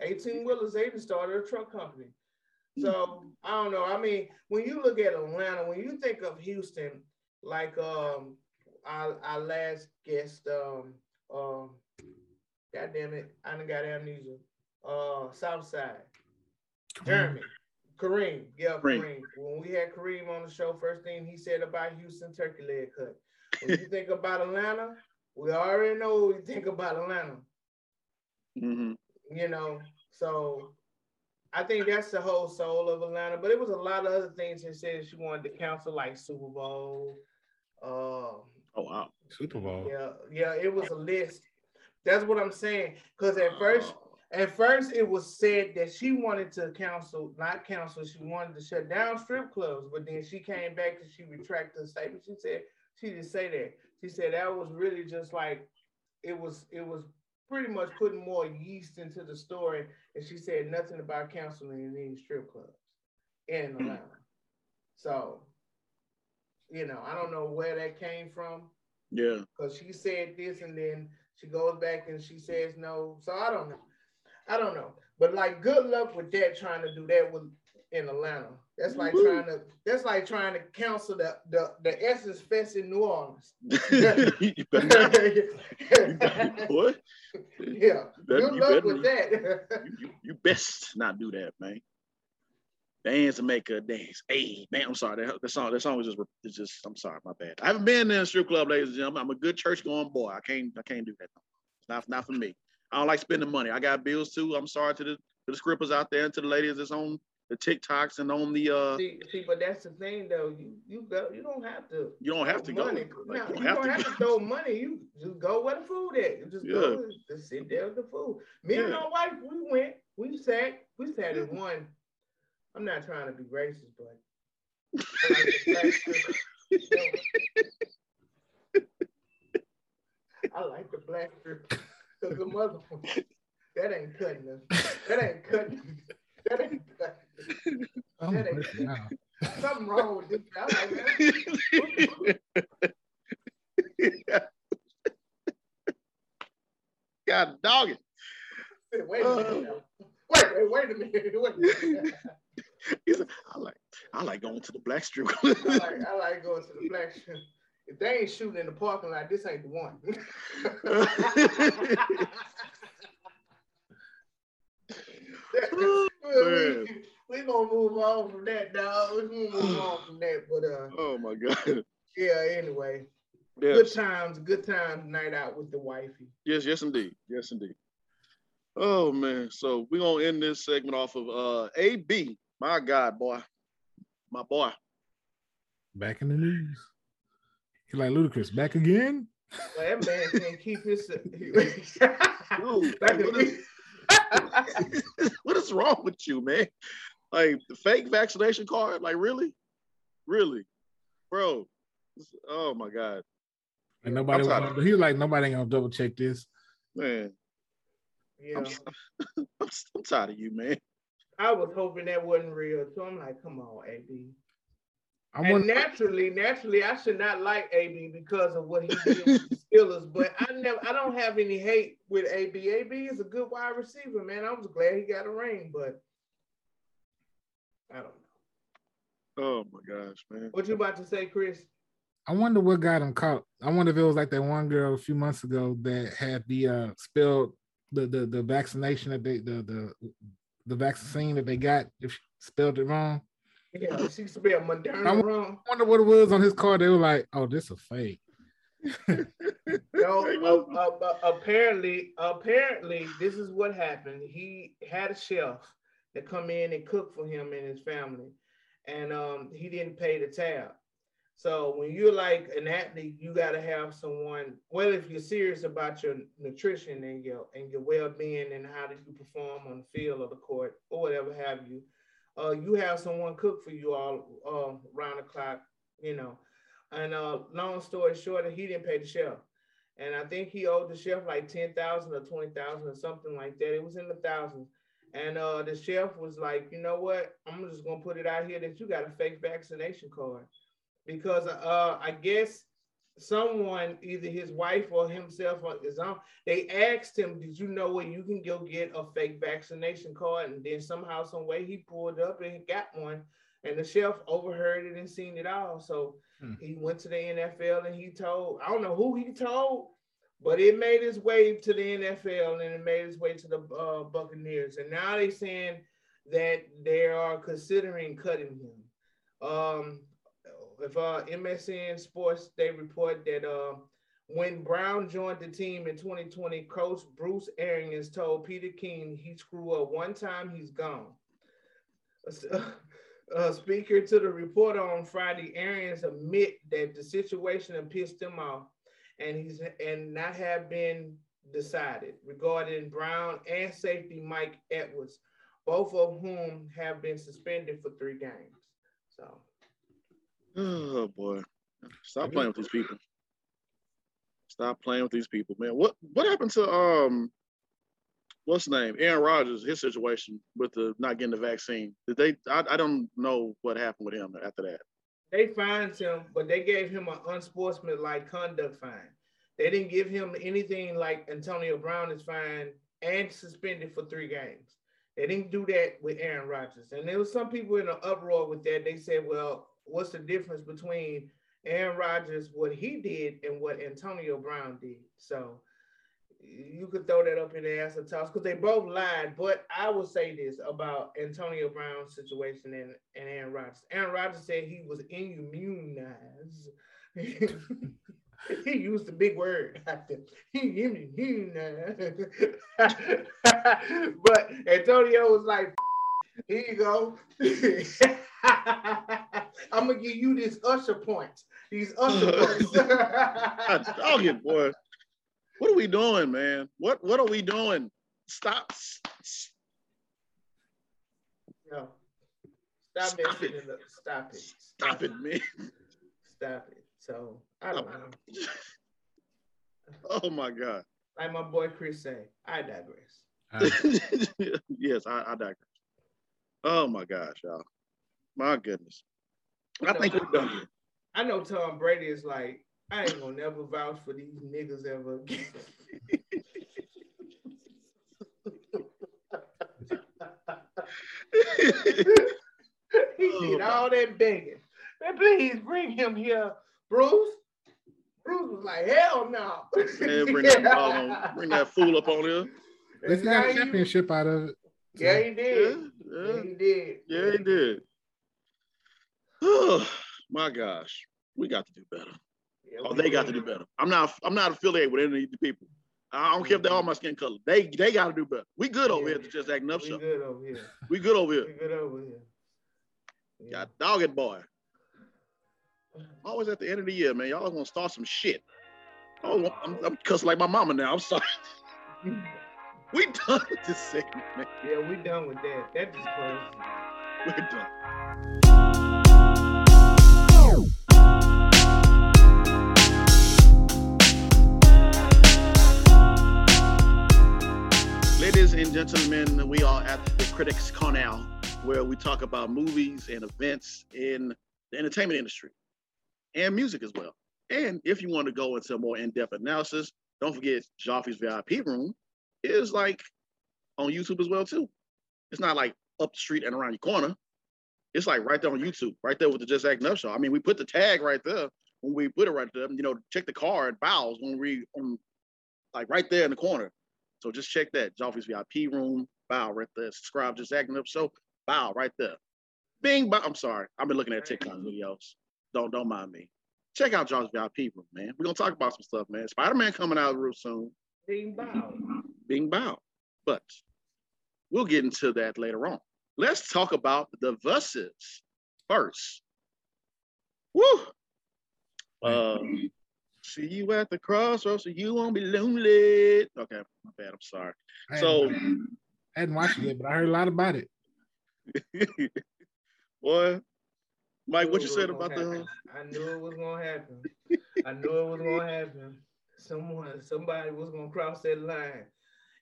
Speaker 2: 18 wheelers, they even started a truck company. So hmm. I don't know. I mean, when you look at Atlanta, when you think of Houston, like um our, our last guest, um, um, God damn it, I done got amnesia. Uh, Southside, Jeremy, Kareem, yeah, Kareem. Kareem. When we had Kareem on the show, first thing he said about Houston turkey leg hut. When you think about Atlanta, we already know what we think about Atlanta. Mm-hmm. You know, so I think that's the whole soul of Atlanta. But it was a lot of other things she said she wanted to counsel, like Super Bowl.
Speaker 1: Um, oh wow,
Speaker 3: Super Bowl.
Speaker 2: Yeah, yeah, it was a list. That's what I'm saying. Because at first, at first, it was said that she wanted to counsel, not counsel. She wanted to shut down strip clubs, but then she came back and she retracted the statement. She said she didn't say that. She said that was really just like it was. It was pretty much putting more yeast into the story, and she said nothing about counseling in any strip clubs in hmm. Atlanta. so, you know, I don't know where that came from.
Speaker 1: Yeah.
Speaker 2: Because she said this and then she goes back and she says no. So I don't know. I don't know. But like good luck with that trying to do that with in Atlanta. That's like Woo. trying to that's like trying to cancel the the, the Essence Fest in New Orleans.
Speaker 1: what?
Speaker 2: Yeah. Good luck better, with that.
Speaker 1: you, you, you, best not do that, man. Bands to make a dance. Hey, man, I'm sorry. That, that song, that song was just, it's just. I'm sorry, my bad. I haven't been in a strip club, ladies and gentlemen. I'm a good church going boy. I can't, I can't do that. It's not, not for me. I don't like spending money. I got bills too. I'm sorry to the to the scrippers out there and to the ladies that's on the TikToks and on the uh
Speaker 2: see, see, but that's the thing though. You you go you don't have to
Speaker 1: you don't have to
Speaker 2: money.
Speaker 1: go.
Speaker 2: Like, you don't, have, to, have to, throw money. You just go where the food at. You just yeah. go just sit there with the food. Me yeah. and my wife, we went, we sat, we sat in one. I'm not trying to be racist, but I like the black strip. Cause the mother that ain't cutting us. That ain't cutting. That ain't cutting. Oh, that ain't cutting. Something wrong with this guy.
Speaker 1: Like, God dog it.
Speaker 2: Wait a minute. Wait, wait, wait a minute. Wait a minute.
Speaker 1: I like I like going to the black strip.
Speaker 2: I like I like going to the black strip. If they ain't shooting in the parking lot, this ain't the one. we, we gonna move on from that, dog. We gonna move on from that. But uh
Speaker 1: oh my god.
Speaker 2: Yeah, anyway. Yes. Good times, good times, night out with the wifey.
Speaker 1: Yes, yes, indeed. Yes, indeed. Oh man. So we're gonna end this segment off of uh AB. My God, boy. My boy.
Speaker 3: Back in the news. He like Ludacris back again.
Speaker 2: Well, that man can't keep his. Dude, back
Speaker 1: what, is, what is wrong with you, man? Like the fake vaccination card? Like really, really, bro? Oh my god!
Speaker 3: And nobody, was, he was like nobody ain't gonna double check this,
Speaker 1: man. Yeah, I'm, I'm, I'm tired of you, man.
Speaker 2: I was hoping that wasn't real, so I'm like, come on, AB. I and naturally, naturally, I should not like AB because of what he did with the Steelers. But I never, I don't have any hate with AB. AB is a good wide receiver, man. I was glad he got a ring, but I don't know.
Speaker 1: Oh my gosh, man!
Speaker 2: What you about to say, Chris?
Speaker 3: I wonder what got him caught. I wonder if it was like that one girl a few months ago that had the uh spelled the the the vaccination that they the the the vaccine that they got if she spelled it wrong.
Speaker 2: Yeah, she spelled Moderna I wrong.
Speaker 3: I wonder what it was on his card. They were like, "Oh, this a fake."
Speaker 2: no, uh, uh, uh, apparently, apparently, this is what happened. He had a chef that come in and cook for him and his family, and um, he didn't pay the tab. So when you're like an athlete, you got to have someone. Well, if you're serious about your nutrition and your and your well-being and how do you perform on the field or the court or whatever have you, uh, you have someone cook for you all uh, around the clock, you know. And uh, long story short, he didn't pay the chef, and I think he owed the chef like ten thousand or twenty thousand or something like that. It was in the thousands. And uh, the chef was like, you know what? I'm just gonna put it out here that you got a fake vaccination card because uh, I guess someone, either his wife or himself or his own, they asked him, "Did you know where you can go get a fake vaccination card?" And then somehow, some way, he pulled up and got one. And the chef overheard it and seen it all. So hmm. he went to the NFL and he told, I don't know who he told, but it made its way to the NFL and it made its way to the uh, Buccaneers. And now they're saying that they are considering cutting him. Um, if uh, MSN Sports they report that uh, when Brown joined the team in 2020, Coach Bruce Arians told Peter King he screw up one time, he's gone. Uh, speaker to the reporter on Friday, Arians admit that the situation had pissed him off, and he's and not have been decided regarding Brown and safety Mike Edwards, both of whom have been suspended for three games. So
Speaker 1: Oh boy. Stop playing with these people. Stop playing with these people, man. What what happened to um what's the name? Aaron Rodgers, his situation with the not getting the vaccine. Did they I, I don't know what happened with him after that.
Speaker 2: They fined him, but they gave him an unsportsmanlike conduct fine. They didn't give him anything like Antonio Brown is fined and suspended for three games. They didn't do that with Aaron Rodgers. And there was some people in an uproar with that. They said, well, what's the difference between Aaron Rodgers, what he did, and what Antonio Brown did. So you could throw that up in the answer toss because they both lied. But I will say this about Antonio Brown's situation and, and Aaron Rodgers. Aaron Rodgers said he was immunized. he used the big word. he immunized. but Antonio was like, here you go. I'm gonna give you this usher points. These usher points.
Speaker 1: Dog it, boy. What are we doing, man? What what are we doing? Stop.
Speaker 2: No. Stop, Stop it. it. Stop it. Stop,
Speaker 1: Stop it, man.
Speaker 2: Stop it. So I don't oh. know.
Speaker 1: oh my God.
Speaker 2: Like my boy Chris say, I digress.
Speaker 1: yes, I, I digress. Oh my gosh, y'all. My goodness. I, I think we're done here.
Speaker 2: I know Tom Brady is like, I ain't gonna never vouch for these niggas ever again. he did oh, all that begging. Man, please bring him here, Bruce. Bruce was like, hell no.
Speaker 1: Man, bring, that, bring that fool up on here.
Speaker 3: Let's got a championship out of it.
Speaker 2: So. Yeah, he did. Yeah, yeah. yeah, he did.
Speaker 1: Yeah, he did. Oh my gosh, we got to do better. Yeah, oh, they got to do better. I'm not. I'm not affiliated with any of the people. I don't care if they're mm-hmm. all my skin color. They they got to do better. We good over here to just acting up.
Speaker 2: We good over here.
Speaker 1: We good over here.
Speaker 2: We good over here.
Speaker 1: Yeah. Got dogged boy. Always at the end of the year, man. Y'all gonna start some shit. Oh, I'm, I'm cussing like my mama now. I'm sorry. we done with this segment, man.
Speaker 2: Yeah, we done with that. That just crazy.
Speaker 1: We're done. And gentlemen, we are at the Critics Corner, where we talk about movies and events in the entertainment industry and music as well. And if you want to go into more in-depth analysis, don't forget Joffrey's VIP room is like on YouTube as well too. It's not like up the street and around your corner. It's like right there on YouTube, right there with the Just Acting Up show. I mean, we put the tag right there when we put it right there. You know, check the card bows when we on like right there in the corner. So just check that Joffrey's VIP room bow right there. Subscribe, Just Acting Up So bow right there. Bing, bow. I'm sorry, I've been looking at TikTok videos. Don't don't mind me. Check out John's VIP room, man. We're gonna talk about some stuff, man. Spider-Man coming out real soon.
Speaker 2: Being bow.
Speaker 1: Being bow. But we'll get into that later on. Let's talk about the Verzuz first. Woo! Uh, see you at the crossroads so you won't be lonely. Okay, my bad. I'm sorry. I so
Speaker 3: I hadn't watched it yet, but I heard a lot about it.
Speaker 1: Boy, Mike, what you said about
Speaker 2: happen. the? I knew it was gonna happen. I knew it was gonna happen. Someone, somebody was gonna cross that line,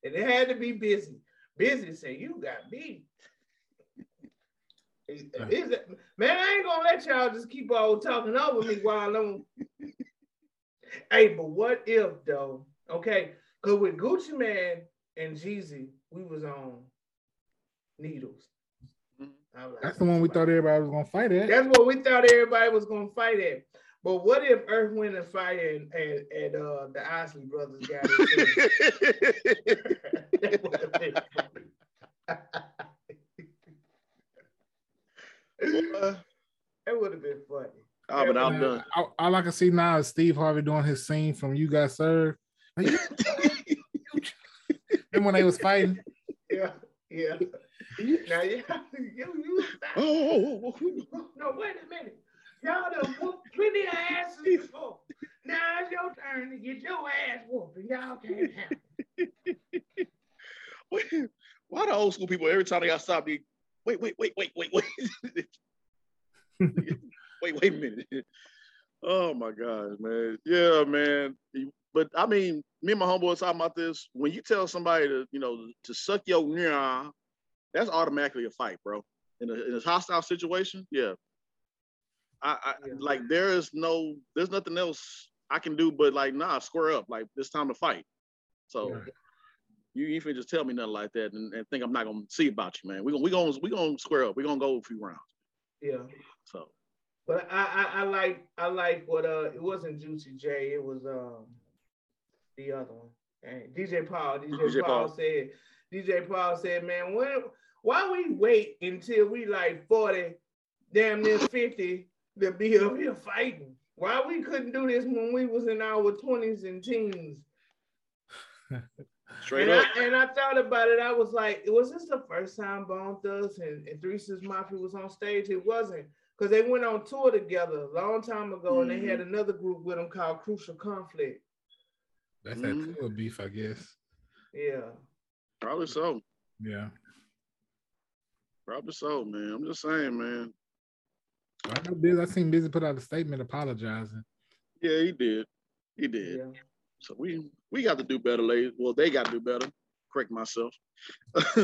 Speaker 2: and it had to be Bizzy. Bizzy say, "You got beat." Is, is it, man, I ain't gonna let y'all just keep on talking over me while I'm. Hey, but what if though? Okay, because with Gucci Mane and Jeezy, we was on needles.
Speaker 3: Like, That's the one we thought everybody was gonna fight at.
Speaker 2: That's what we thought everybody was gonna fight at. But what if Earth, Wind, and Fire and, and, and uh, the Isley brothers got it? it would have been funny.
Speaker 1: Oh, but I'm done.
Speaker 3: All, all I can see now is Steve Harvey doing his scene from "You Got Served." and when they was fighting.
Speaker 2: Yeah, yeah. now, yeah, you, you oh oh, oh, oh, oh, no, wait a minute. Y'all done whooped plenty of asses before. Now it's your turn to get your ass whooped, and y'all can't have
Speaker 1: it. Why the old school people every time they got stopped, they wait, wait, wait, wait, wait, wait. wait, wait a minute. Oh my God, man. Yeah, man. But I mean, me and my homeboy talking about this. When you tell somebody to, you know, to suck your nya, that's automatically a fight, bro. In a, in a hostile situation, yeah. I, I yeah. like there is no, there's nothing else I can do but like, nah, square up. Like it's time to fight. So yeah. you even just tell me nothing like that and, and, think I'm not gonna see about you, man. We're gonna we gonna we gonna square up. We're gonna go a few rounds.
Speaker 2: Yeah.
Speaker 1: So
Speaker 2: but I, I, I like I like what uh it wasn't Juicy J, it was um the other one. Hey, DJ Paul, DJ, DJ Paul, Paul, said, DJ Paul said, man, when, why we wait until we like 40, damn near 50 to be up here fighting? Why we couldn't do this when we was in our 20s and teens? Straight and up. I, and I thought about it. I was like, was this the first time Bone Thugs and, and Three Six Mafia was on stage? It wasn't. Because they went on tour together a long time ago mm-hmm. and they had mm-hmm. another group with them called Crucial Conflict.
Speaker 3: That's mm-hmm. that tour beef, I guess.
Speaker 2: Yeah.
Speaker 1: Probably so.
Speaker 3: Yeah.
Speaker 1: Probably so, man. I'm just saying, man.
Speaker 3: I know Biz, I seen Bizzy put out a statement apologizing.
Speaker 1: Yeah, he did. He did. Yeah. So we we got to do better, ladies. Well, they got to do better. Correct myself.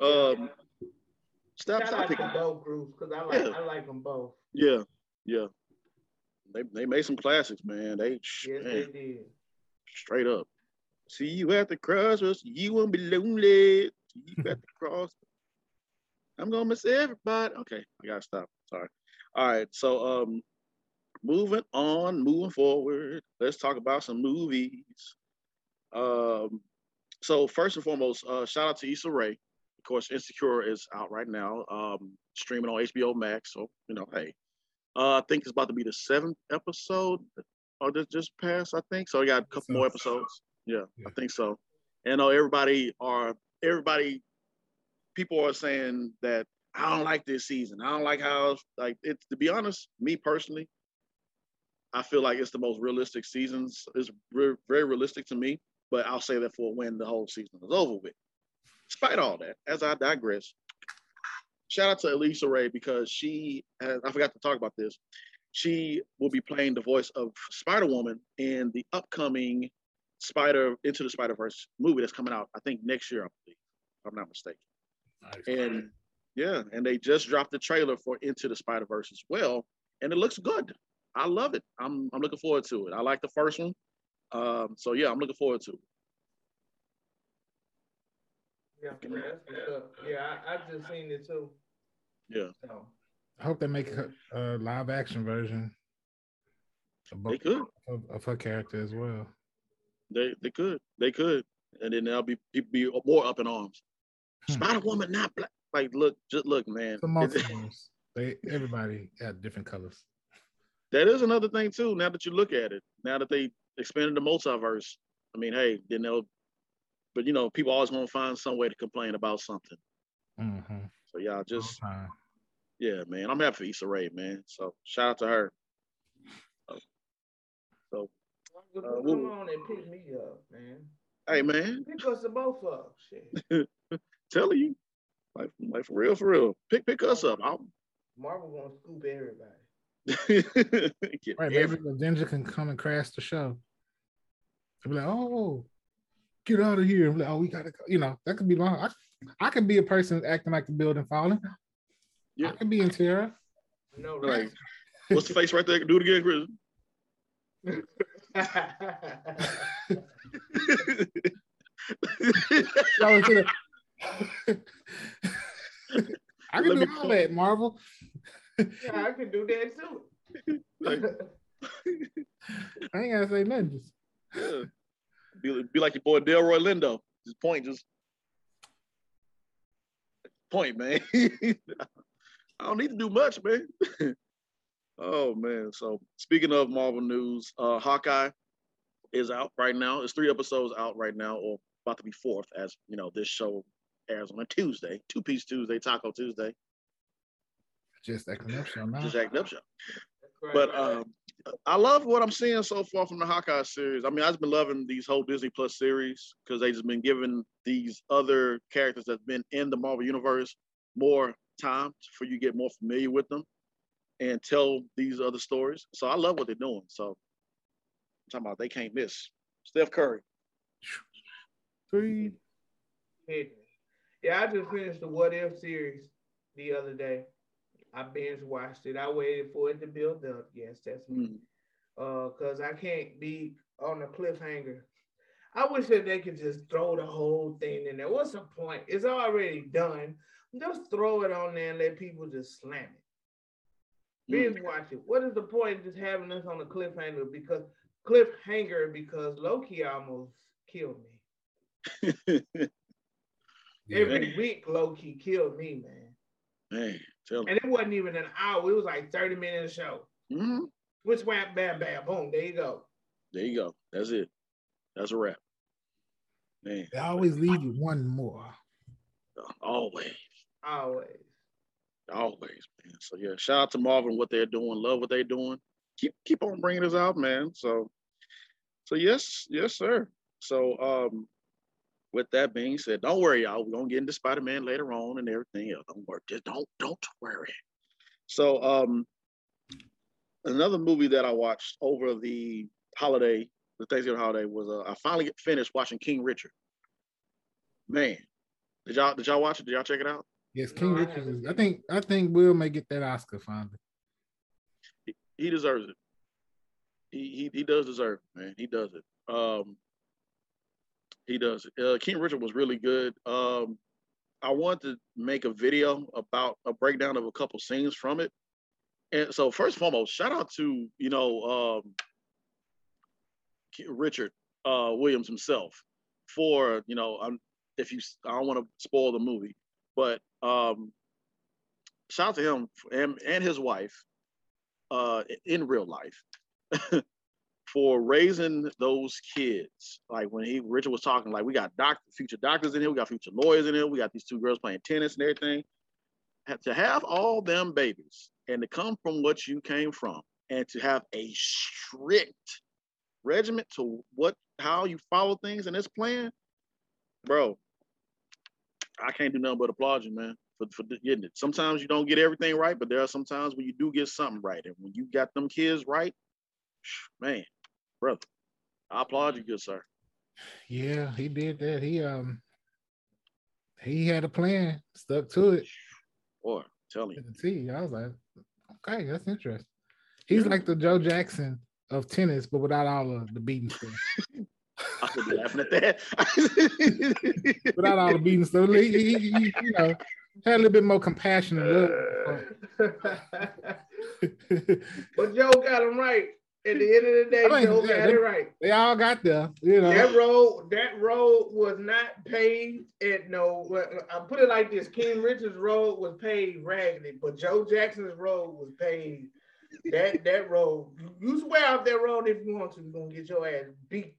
Speaker 1: um,
Speaker 2: stop, stop picking both groups because I like yeah. I like them both.
Speaker 1: Yeah, yeah. They they made some classics, man. They
Speaker 2: yes, man, they did.
Speaker 1: Straight up. See you at the crossroads. You won't be lonely. See you at the cross. I'm gonna miss everybody. Okay, I gotta stop. Sorry. All right, so um, moving on, moving forward, let's talk about some movies. Um, so first and foremost, uh, shout out to Issa Rae. Course, Insecure is out right now, um, streaming on HBO Max. So you know, hey, uh, I think it's about to be the seventh episode, or just just passed. I think so. We got a couple more episodes. Yeah, yeah, I think so. And know everybody are everybody. People are saying that I don't like this season. I don't like how like it's to be honest, me personally, I feel like it's the most realistic seasons. It's re- very realistic to me, but I'll say that for when the whole season is over with. Despite all that, as I digress, shout out to Issa Rae because she has, I forgot to talk about this. She will be playing the voice of Spider Woman in the upcoming Spider Into the Spider Verse movie that's coming out, I think next year, I believe, if I'm not mistaken. Nice. And yeah, and they just dropped the trailer for Into the Spider Verse as well, and it looks good. I love it. I'm I'm looking forward to it. I like the first one, um, so yeah, I'm looking forward to it.
Speaker 2: Yeah, yeah, I, have just seen it too.
Speaker 1: Yeah.
Speaker 2: So.
Speaker 3: I hope they make a, a live action version.
Speaker 1: Of, they could
Speaker 3: of, of, her character as well.
Speaker 1: They they could they could, and then there'll be people be more up in arms. Hmm. Spider Woman not black. Like, look, just look, man.
Speaker 3: The multiverse. they everybody had different colors.
Speaker 1: That is another thing too. Now that you look at it, now that they expanded the multiverse, I mean, hey, then they'll. But you know, people always want to find some way to complain about something.
Speaker 3: Mm-hmm.
Speaker 1: So y'all just, yeah, man. I'm happy for Issa Rae, man. So shout out to her.
Speaker 2: So, uh, come on and pick me up, man.
Speaker 1: Hey, man.
Speaker 2: Pick us both up, shit.
Speaker 1: Telling you. Like, like for real, for real. Pick pick us up. I'll...
Speaker 2: Marvel gonna scoop everybody.
Speaker 3: right, maybe the Ginger can come and crash the show. I'll be like, oh, get out of here. I'm like, oh, we gotta go. You know, that could be my I, I could be a person acting like the building falling. Yeah. I could be in terror.
Speaker 2: No, right.
Speaker 1: What's the face right there? Do it again, Chris.
Speaker 3: I can do all that, Marvel.
Speaker 2: yeah, I can do that too. Like,
Speaker 3: I ain't gotta say nothing. Just
Speaker 1: yeah. Be, be like your boy Delroy Lindo. Just point, just point, man. I don't need to do much, man. oh man. So speaking of Marvel news, uh Hawkeye is out right now. It's three episodes out right now, or about to be fourth, as you know, this show airs on a Tuesday, two piece Tuesday, Taco Tuesday.
Speaker 3: Just acting up show now.
Speaker 1: Just acting up show. But um, I love what I'm seeing so far from the Hawkeye series. I mean, I've been loving these whole Disney Plus series because they've just been giving these other characters that's been in the Marvel universe more time for you to get more familiar with them and tell these other stories. So I love what they're doing. So I'm talking about they can't miss. Steph Curry.
Speaker 3: Three.
Speaker 2: Yeah, I just finished the What If series the other day. I binge watched it. I waited for it to build up. Yes, that's me. Mm. Uh, cause I can't be on a cliffhanger. I wish that they could just throw the whole thing in there. What's the point? It's already done. Just throw it on there and let people just slam it. Mm. Binge watch it. What is the point of just having us on a cliffhanger? Because cliffhanger because Loki almost killed me. Every week, Loki killed me, man.
Speaker 1: Man, tell
Speaker 2: And it wasn't even an hour. It was like 30 minutes of show.
Speaker 1: hmm
Speaker 2: Which wham, bam, bam, boom. There you go.
Speaker 1: There you go. That's it. That's a wrap. Man,
Speaker 3: They always leave you one more.
Speaker 1: always,
Speaker 2: Always.
Speaker 1: always, man. So yeah, shout out to Marvel, what they're doing. Love what they're doing. Keep keep on bringing us out, man. So, so yes, yes, sir. So, um, with that being said, don't worry, y'all. We're gonna get into Spider Man later on and everything else. Don't worry. Just don't don't worry. So, um, another movie that I watched over the holiday, the Thanksgiving holiday, was uh, I finally finished watching King Richard. Man, did y'all did y'all watch it? Did y'all check it out?
Speaker 3: Yes, King
Speaker 2: I
Speaker 3: Richard.
Speaker 2: haven't
Speaker 3: Is, I think I think Will may get that Oscar finally.
Speaker 1: He deserves it. He he he does deserve it, man. He does it. Um, he does. Uh, King Richard was really good. Um, I wanted to make a video about a breakdown of a couple scenes from it. And so first and foremost, shout out to you know um, Richard uh, Williams himself for you know um, if you I don't want to spoil the movie, but um, shout out to him and, and his wife uh, in real life for raising those kids. Like when he Richard was talking, like we got doctor, future doctors in here, we got future lawyers in here, we got these two girls playing tennis and everything. To have all them babies and to come from what you came from and to have a strict regiment to what how you follow things in this plan, bro. I can't do nothing but applaud you, man, for, for getting it. Sometimes you don't get everything right, but there are some times when you do get something right. And when you got them kids right, man, brother, I applaud you, good sir.
Speaker 3: Yeah, he did that. He um he had a plan, stuck to it
Speaker 1: Or tell me.
Speaker 3: to the T. I was like, okay, that's interesting. He's
Speaker 1: Yeah.
Speaker 3: like the Joe Jackson of tennis, but without all of the beating stuff.
Speaker 1: I could be laughing at that.
Speaker 3: Without all the beating stuff, he, he, he, you know, had a little bit more compassion and love.
Speaker 2: but Joe got him right. At the end of the day, Joe got
Speaker 3: they-
Speaker 2: it right.
Speaker 3: they all got there, you know.
Speaker 2: That road, that road was not paved at no. I put it like this: King Richard's road was paved raggedy, but Joe Jackson's road was paved. That that road, you swear off that road if you want to, you're gonna get your ass beat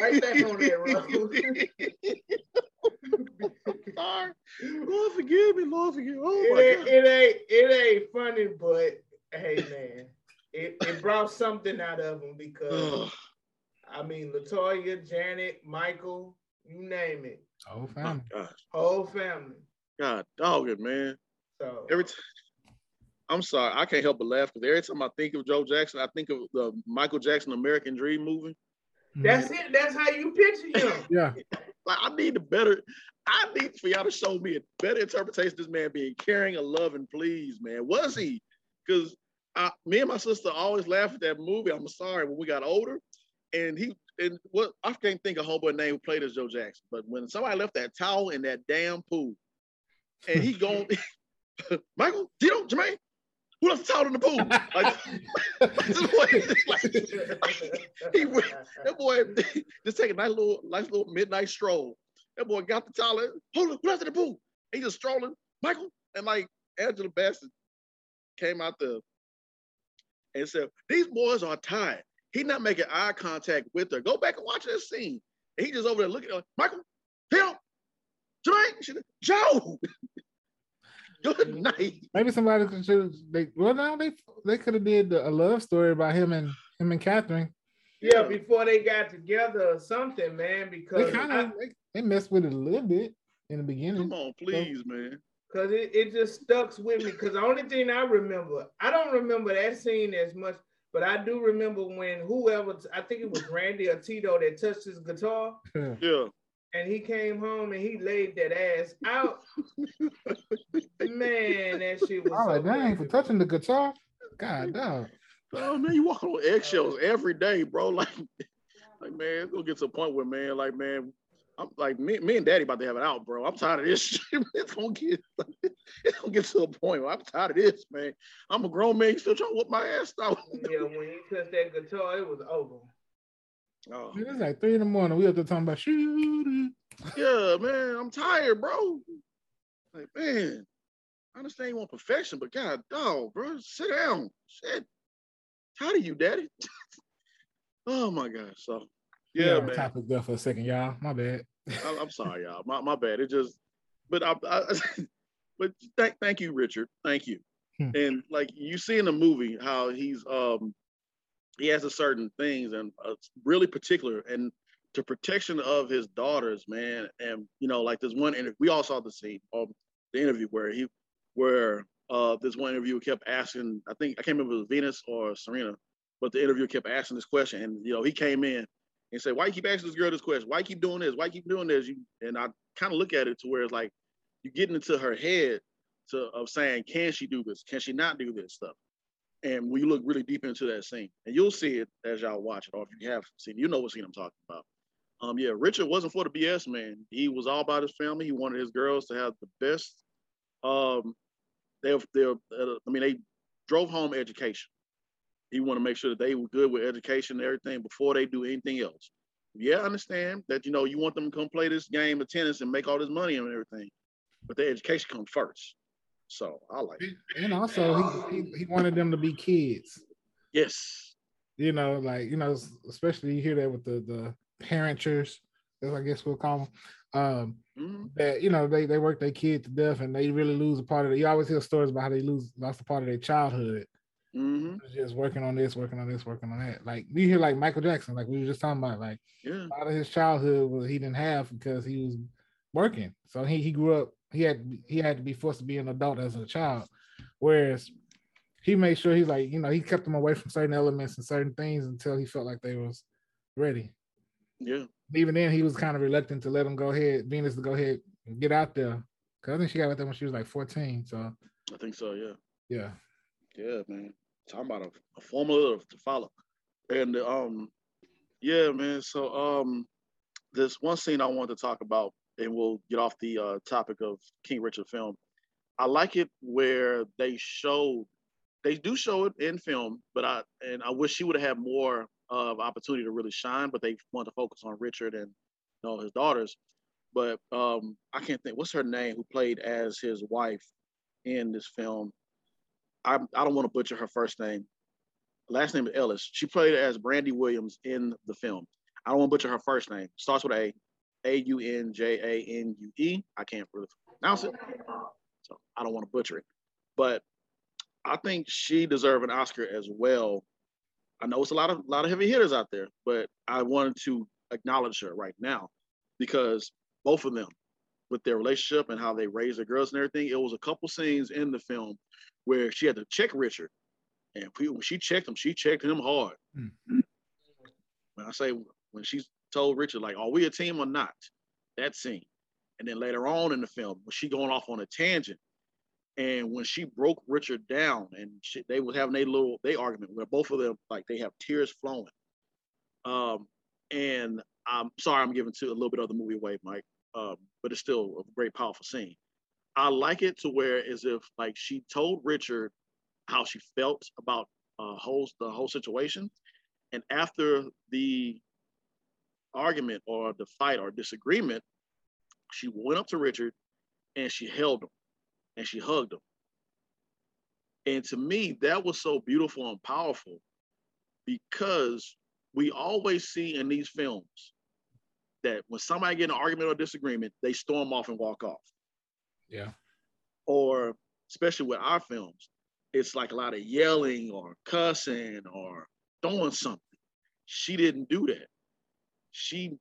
Speaker 2: right back on that road.
Speaker 1: Sorry. Lord forgive me, Lord forgive me. Oh
Speaker 2: it,
Speaker 1: my
Speaker 2: ain't,
Speaker 1: God.
Speaker 2: it ain't it ain't funny, but hey man, it, it brought something out of him because
Speaker 1: Ugh,
Speaker 2: I mean Latoya, Janet, Michael, you name it,
Speaker 3: Oh,
Speaker 1: my
Speaker 3: family.
Speaker 1: God.
Speaker 2: whole family.
Speaker 1: God dog it, man.
Speaker 2: So
Speaker 1: Every time I'm sorry, I can't help but laugh because every time I think of Joe Jackson, I think of the Michael Jackson American Dream movie.
Speaker 2: that's it. That's how you picture him.
Speaker 3: yeah.
Speaker 1: Like I need a better, I need for y'all to show me a better interpretation of this man being caring, a love, and please, man. Was he? Because me and my sister always laugh at that movie. I'm sorry when we got older, and he and what I can't think of a homeboy name who played as Joe Jackson, but when somebody left that towel in that damn pool, and he going, Michael, Tito, Jermaine, who left the towel in the pool? Like, boy, like, he went- that boy just take a nice little, nice little midnight stroll. That boy got the towel. Hold on, who left in the pool? He just strolling, Michael, and like Angela Bassett came out there and said, "These boys are tired." He not making eye contact with her. Go back and watch that scene. And he just over there looking at Michael, Tim, Jermaine, Joe. Good night.
Speaker 3: Maybe somebody could should they well now they they could have did a love story about him and him and Catherine.
Speaker 2: yeah, before they got together or something, man. because
Speaker 3: They
Speaker 2: kind
Speaker 3: of they, they messed with it a little bit in the beginning.
Speaker 1: Come on, please, man.
Speaker 2: Cause it, it just stuck with me. Cause the only thing I remember, I don't remember that scene as much, but I do remember when whoever, I think it was Randy or Tito that touched his guitar
Speaker 1: Yeah.
Speaker 2: and he came home and he laid that ass out. Man, that shit was
Speaker 3: I was
Speaker 2: so
Speaker 3: like, dang, for touching the guitar. God dog.
Speaker 1: Oh man, you walk on eggshells every day, bro. Like, like man, it's gonna get to a point where man, like man, I'm like me, me and Daddy about to have it out, bro. I'm tired of this shit. It's gonna get, it's gonna get to a point where I'm tired of this, man. I'm a grown man, you still trying to whoop my ass out.
Speaker 2: Yeah, when you touched that guitar, it was over.
Speaker 3: Oh. Man, it's like three in the morning. We up to talking about shooting.
Speaker 1: Yeah, man, I'm tired, bro. Like, man, I understand you want perfection, but God, dog, bro, sit down. Shit. Tired of you, daddy. oh my God. So yeah, man.
Speaker 3: Topic there for a second, y'all. My bad.
Speaker 1: I, am sorry, y'all. My, my bad. It just, but I, I but thank thank you, Richard. Thank you. Hmm. And like you see in the movie how he's um he has a certain things and uh, really particular and to protection of his daughters, man. And you know, like this one interview, we all saw the scene of the interview where he where uh this one interviewer kept asking, I think I can't remember if it was Venus or Serena, but the interviewer kept asking this question, and you know, he came in and say, Why you keep asking this girl this question? Why you keep doing this? Why you keep doing this? You and I kind of look at it to where it's like you're getting into her head to of saying, Can she do this? Can she not do this stuff? And we look really deep into that scene, and you'll see it as y'all watch it, or if you have seen, you know what scene I'm talking about. Um, yeah, Richard wasn't for the BS, man. He was all about his family. He wanted his girls to have the best. Um, they, they, uh, I mean, they drove home education. He want to make sure that they were good with education and everything before they do anything else. Yeah, I understand that you know you want them to come play this game of tennis and make all this money and everything, but their education comes first. So I like it.
Speaker 3: And also he, he, he wanted them to be kids.
Speaker 1: Yes.
Speaker 3: You know, like, you know, especially you hear that with the the parenters, as I guess we'll call them. Um, mm-hmm. that you know, they they work their kid to death and they really lose a part of it. You always hear stories about how they lose lost a part of their childhood. Mm-hmm. Just working on this, working on this, working on that. Like you hear like Michael Jackson, like we were just talking about, like yeah. a lot of his childhood was he didn't have because he was working. So he he grew up he had he had to be forced to be an adult as a child. Whereas he made sure he's like, you know, he kept them away from certain elements and certain things until he felt like they was ready.
Speaker 1: Yeah.
Speaker 3: Even then, he was kind of reluctant to let them go ahead, Venus to go ahead and get out there. Cause I think she got out there when she was like 14. So
Speaker 1: I think so, yeah.
Speaker 3: Yeah.
Speaker 1: Yeah, man. Talking about a, a formula to follow. And um, yeah, man. So um this one scene I wanted to talk about and we'll get off the uh, topic of King Richard film. I like it where they show, they do show it in film, but I and I wish he would have had more of opportunity to really shine. But they want to focus on Richard and you know his daughters. But um, I can't think what's her name who played as his wife in this film. I I don't want to butcher her first name. Last name is Ellis. She played as Brandy Williams in the film. I don't want to butcher her first name. Starts with A. A U N J A N U E. I can't really pronounce it, so I don't want to butcher it. But I think she deserves an Oscar as well. I know it's a lot of a lot of heavy hitters out there, but I wanted to acknowledge her right now because both of them, with their relationship and how they raise their girls and everything, it was a couple scenes in the film where she had to check Richard, and when she checked him, she checked him hard. Mm-hmm. When I say when she told Richard, like, are we a team or not? That scene. And then later on in the film, when she going off on a tangent, and when she broke Richard down, and she, they was having a little they argument where both of them like they have tears flowing. Um, and I'm sorry, I'm giving to a little bit of the movie away, Mike, um, but it's still a great powerful scene. I like it to where as if like she told Richard how she felt about uh, whole the whole situation, and after the argument or the fight or disagreement, she went up to Richard and she held him and she hugged him. And to me, that was so beautiful and powerful because we always see in these films that when somebody get an argument or disagreement, they storm off and walk off.
Speaker 3: Yeah.
Speaker 1: Or especially with our films, it's like a lot of yelling or cussing or throwing something. She didn't do that she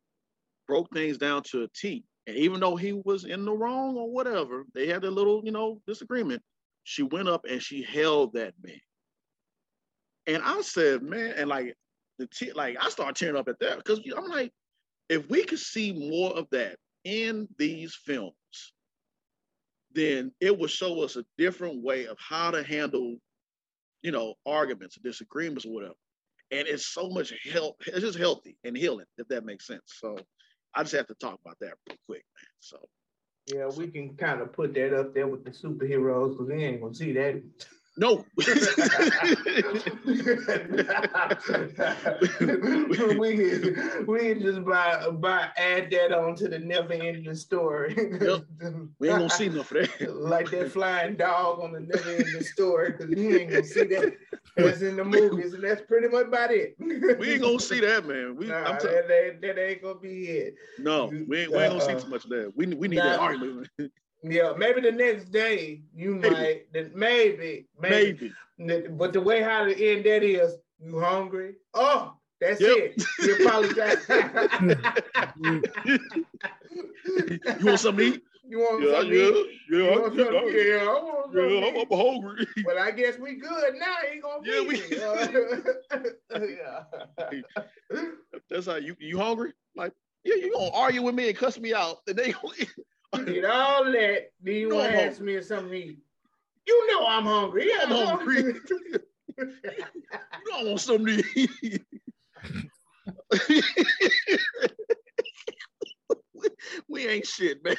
Speaker 1: broke things down to a T. And even though he was in the wrong or whatever, they had a little, you know, disagreement. She went up and she held that man. And I said, man, and like the t- like I started tearing up at that because I'm like, if we could see more of that in these films, then it would show us a different way of how to handle, you know, arguments, disagreements, or whatever and it's so much help. It's just healthy and healing, if that makes sense. So I just have to talk about that real quick, man. So
Speaker 2: yeah, we can kind of put that up there with the superheroes because we ain't gonna see that.
Speaker 1: No.
Speaker 2: we, we just buy buy add that on to the never ending story.
Speaker 1: Yep. We ain't gonna see enough of that.
Speaker 2: like that flying dog on the never ending story because you ain't gonna see that as in the movies, and that's pretty much about it.
Speaker 1: We ain't gonna see that, man. We
Speaker 2: Nah,
Speaker 1: I'm t-
Speaker 2: that, that, that ain't gonna be it.
Speaker 1: no, we ain't, we ain't gonna see
Speaker 2: Uh-uh.
Speaker 1: too much of that. We we need that
Speaker 2: Nah.
Speaker 1: argument.
Speaker 2: Yeah, maybe the next day you
Speaker 1: Maybe.
Speaker 2: might, maybe, maybe,
Speaker 1: Maybe.
Speaker 2: But the way how to end that is, you hungry? Oh, that's
Speaker 1: Yep.
Speaker 2: it. You apologize.
Speaker 1: You want something to eat?
Speaker 2: You want
Speaker 1: Yeah,
Speaker 2: something? to
Speaker 1: yeah,
Speaker 2: eat?
Speaker 1: yeah,
Speaker 2: You want
Speaker 1: yeah,
Speaker 2: something? Yeah, I want
Speaker 1: yeah,
Speaker 2: something.
Speaker 1: I'm. I'm hungry.
Speaker 2: But I guess we good now. Ain't gonna
Speaker 1: Yeah,
Speaker 2: be.
Speaker 1: we-.
Speaker 2: Uh, yeah.
Speaker 1: That's how you you hungry? Like, yeah, you gonna argue with me and cuss me out, and they
Speaker 2: Did all that. Then you
Speaker 1: No,
Speaker 2: want to
Speaker 1: I'm
Speaker 2: ask me if something to eat. You know I'm hungry. Yeah,
Speaker 1: I'm hungry. you don't want something to eat. we, we ain't shit, man.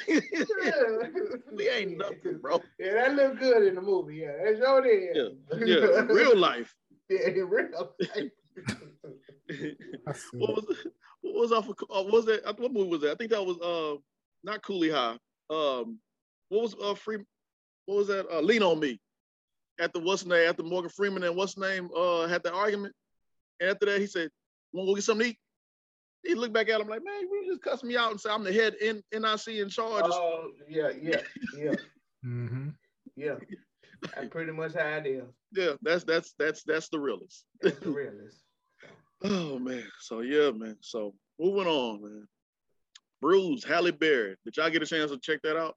Speaker 1: we ain't nothing, bro.
Speaker 2: Yeah, that look good in the movie. Yeah, that's your did.
Speaker 1: Yeah, in real life.
Speaker 2: yeah, in real life.
Speaker 3: I see.
Speaker 1: what was what was off of, uh, what was that? What movie was that? I think that was uh not Cooley High. Um, what was uh free? What was that? Uh, Lean on Me. At the what's name? After Morgan Freeman and what's name uh had that argument, and after that he said, "Want to go get something to eat?" He looked back at him like, "Man, you just cuss me out and say I'm the head in NIC in charge."
Speaker 2: Oh, yeah, yeah, yeah,
Speaker 3: Mhm.
Speaker 2: yeah. That's pretty much how it is.
Speaker 1: yeah, that's that's that's that's the realest.
Speaker 2: That's the realest.
Speaker 1: Oh man. So yeah, man. So moving on, man. Bruised, Halle Berry. Did y'all get a chance to check that out?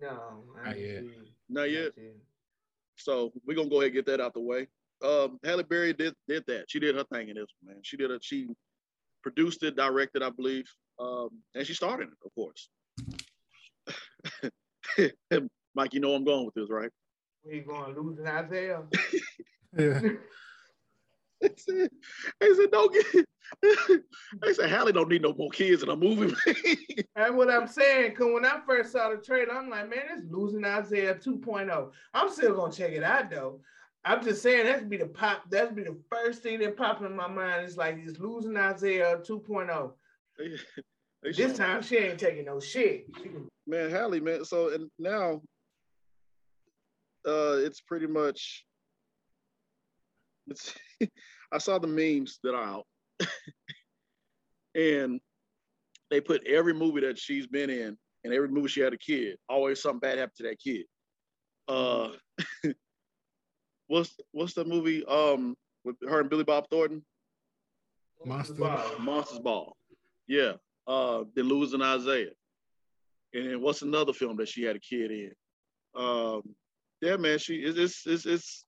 Speaker 2: No,
Speaker 3: Not yet.
Speaker 1: Not yet.
Speaker 2: yet.
Speaker 1: So we're gonna go ahead and get that out the way. Um, Halle Berry did did that. She did her thing in this one, man. She did it. She produced it, directed, I believe, um, and she started it, of course. Mike, you know I'm going with this, right?
Speaker 2: We going losing Isaiah.
Speaker 3: Yeah.
Speaker 1: They said, they said don't get. they said Halle don't need no more kids in a movie.
Speaker 2: That's what I'm saying. Cause when I first saw the trailer, I'm like, man, it's losing Isaiah 2.0. I'm still gonna check it out though. I'm just saying that's be the pop. That's be the first thing that pop in my mind. It's like it's losing Isaiah 2.0.
Speaker 1: They-
Speaker 2: This time she ain't taking no shit.
Speaker 1: Man, Halle, man. So and now, uh, it's pretty much. It's. I saw the memes that are out, and they put every movie that she's been in, and every movie she had a kid, always something bad happened to that kid. Uh, what's what's the movie? Um, with her and Billy Bob Thornton,
Speaker 3: Monster.
Speaker 2: Wow.
Speaker 1: Monsters Ball. Yeah. Uh, then losing Isaiah. And what's another film that she had a kid in? Um, yeah, man, she is. it's it's, it's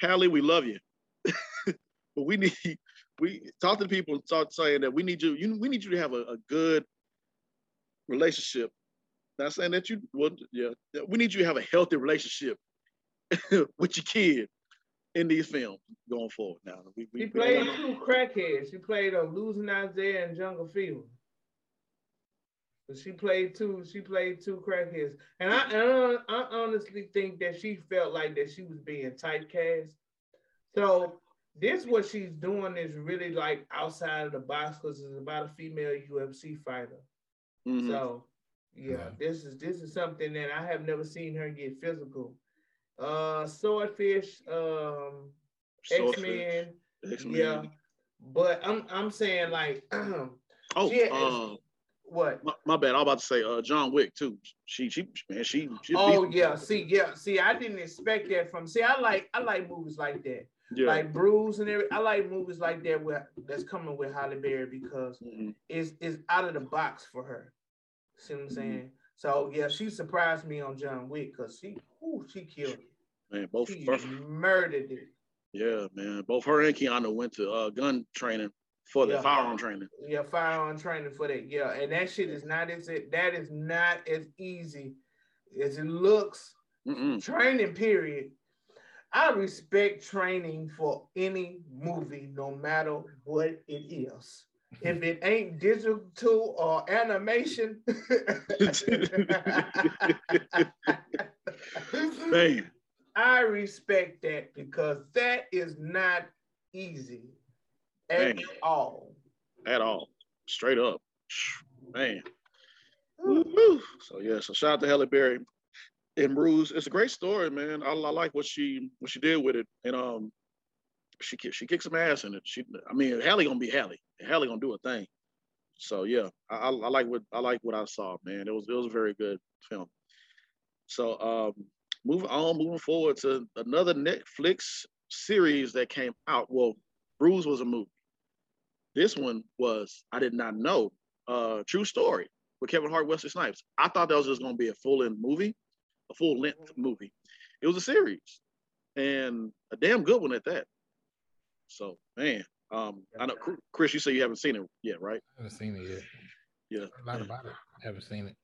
Speaker 1: Hallie, we love you. But we need we talk to people and start saying that we need you, you we need you to have a, a good relationship. Not saying that you would, yeah, we need you to have a healthy relationship with your kid in these films going forward. Now we, we,
Speaker 2: She played
Speaker 1: don't
Speaker 2: two crackheads. She played a losing Isaiah and Jungle Fever. But she played two. She played two crackheads, and I, and I, I honestly think that she felt like that she was being typecast. So this what she's doing is really like outside of the box because it's about a female UFC fighter.
Speaker 1: Mhm.
Speaker 2: So yeah,
Speaker 3: Yeah.
Speaker 2: this is this is something that I have never seen her get physical. Uh, swordfish, um, X-Men.
Speaker 1: X-Men.
Speaker 2: yeah, but I'm I'm saying like
Speaker 1: Oh,
Speaker 2: Yeah,
Speaker 1: uh,
Speaker 2: what?
Speaker 1: my, my bad. I was about to say uh, John Wick too. She, she, man, she. she
Speaker 2: Oh yeah, see, yeah, see, I didn't expect that from. See, I like I like movies like that,
Speaker 1: yeah.
Speaker 2: like Bruised and every. I like movies like that where that's coming with Halle Berry because
Speaker 1: Mhm.
Speaker 2: it's it's out of the box for her. See what I'm
Speaker 1: Mhm.
Speaker 2: saying? So yeah, she surprised me on John Wick because she, ooh, she killed it.
Speaker 1: Man, both.
Speaker 2: She
Speaker 1: both-
Speaker 2: murdered it.
Speaker 1: yeah, man. Both her and Keanu went to uh, gun training for the
Speaker 2: Yeah.
Speaker 1: firearm training.
Speaker 2: Yeah, firearm training for that. Yeah, and that shit is not as it that is not as easy as it looks.
Speaker 1: Mm-mm.
Speaker 2: Training period. I respect training for any movie, no matter what it is. If it ain't digital tool or animation,
Speaker 1: Man,
Speaker 2: I respect that because that is not easy at Man. all.
Speaker 1: At all. Straight up. Man. So yeah, so shout out to Halle Berry and Bruised. It's a great story, man. I, I, like what she what she did with it, and um, she she kicked some ass in it. She, I mean, Halle gonna be Halle. Halle gonna do a thing. So yeah, I, I, like what I like what I saw, man. It was it was a very good film. So um, moving on, moving forward to another Netflix series that came out. Well, Bruised was a movie. This one was I did not know. Uh, true story with Kevin Hart, Wesley Snipes. I thought that was just to be a full length movie, a full length movie. It was a series, and a damn good one at that. So man, um, I know Chris, you say you haven't seen it yet, right?
Speaker 3: I haven't seen it yet.
Speaker 1: Yeah,
Speaker 3: a lot about it. I haven't seen it.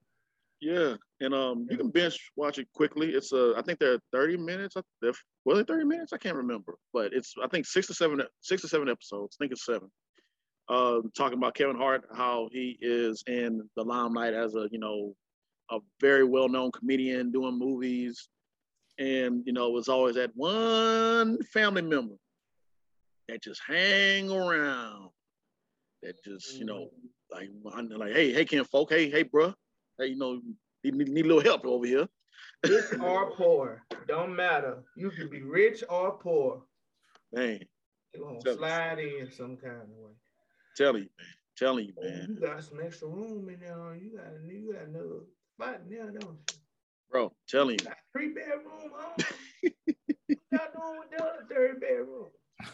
Speaker 1: Yeah, and um, you can binge watch it quickly. It's uh, I think they're thirty minutes. They're, well, they're thirty minutes. I can't remember, but it's I think six to seven, six to seven episodes. I think it's seven. Uh, talking about Kevin Hart, how he is in the limelight as a you know a very well known comedian doing movies, and you know it was always that one family member that just hang around, that just you know mm. like like hey hey Ken folk hey hey bro hey you know need, need a little help over here.
Speaker 2: Rich or poor, don't matter. You can be rich or poor.
Speaker 1: Man,
Speaker 2: you gonna slide in some kind of way.
Speaker 1: Telling you, man. Telling you, oh, man.
Speaker 2: You got some extra room in there. You got a you got another spot in there, don't you?
Speaker 1: Bro, telling you.
Speaker 2: Three bedroom home. what y'all doing with the third bedroom?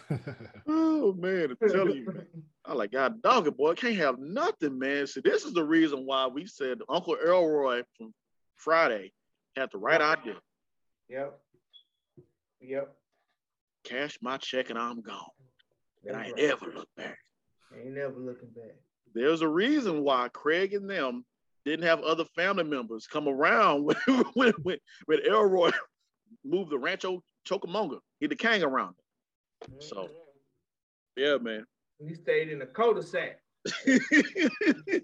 Speaker 1: oh man, I'm telling you, man. I like God dog it, boy. Can't have nothing, man. See, this is the reason why we said Uncle Elroy from Friday had the right idea.
Speaker 2: Yep. Yep.
Speaker 1: Cash my check and I'm gone. That's and I ain't right. ever look back.
Speaker 2: Ain't never looking back.
Speaker 1: There's a reason why Craig and them didn't have other family members come around when when, when, when Elroy moved the Rancho Cucamonga. He the king around it. So, yeah, man.
Speaker 2: He stayed in the cul-de-sac. the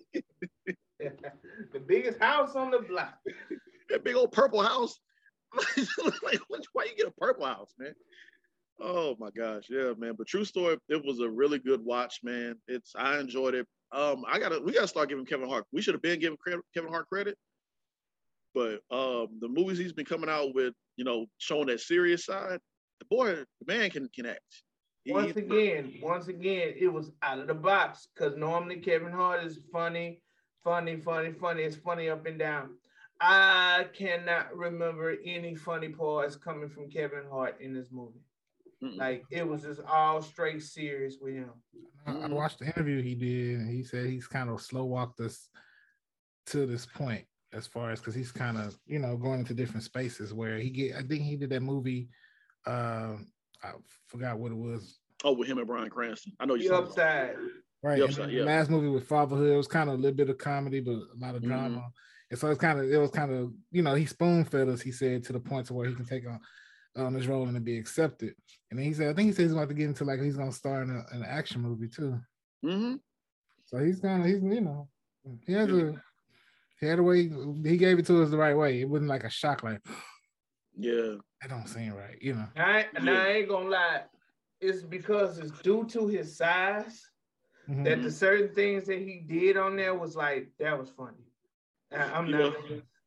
Speaker 2: biggest house on the block.
Speaker 1: That big old purple house. like, why you get a purple house, man? Oh my gosh, yeah, man. But true story, it was a really good watch, man. It's I enjoyed it. Um, I gotta we gotta start giving Kevin Hart. We should have been giving Kevin Hart credit, but um, the movies he's been coming out with, you know, showing that serious side, the boy, the man can can act.
Speaker 2: He, once again, once again, it was out of the box because normally Kevin Hart is funny, funny, funny, funny. It's funny up and down. I cannot remember any funny parts coming from Kevin Hart in this movie. Mm-mm. Like it was just all straight serious with him.
Speaker 3: I, watched the interview he did, and he said he's kind of slow walked us to this point as far as because he's kind of you know going into different spaces where he get. I think he did that movie. Uh, I forgot what it was.
Speaker 1: Oh, with him and Bryan Cranston. I know
Speaker 2: you. The upside.
Speaker 3: Right. The upside, yeah. The last movie with Fatherhood It was kind of a little bit of comedy, but a lot of drama. Mm-hmm. And so it's kind of it was kind of you know he spoon fed us. He said to the point to where he can take on on this role and to be accepted. And then he said, I think he says he's about to get into like he's gonna star in a, an action movie too.
Speaker 1: Mm-hmm.
Speaker 3: So he's kind of he's you know he has a he had a way he gave it to us the right way. It wasn't like a shock like
Speaker 1: yeah
Speaker 3: that don't seem right you know.
Speaker 2: I now I ain't gonna lie, it's because it's due to his size mm-hmm. that the certain things that he did on there was like that was funny. I'm not.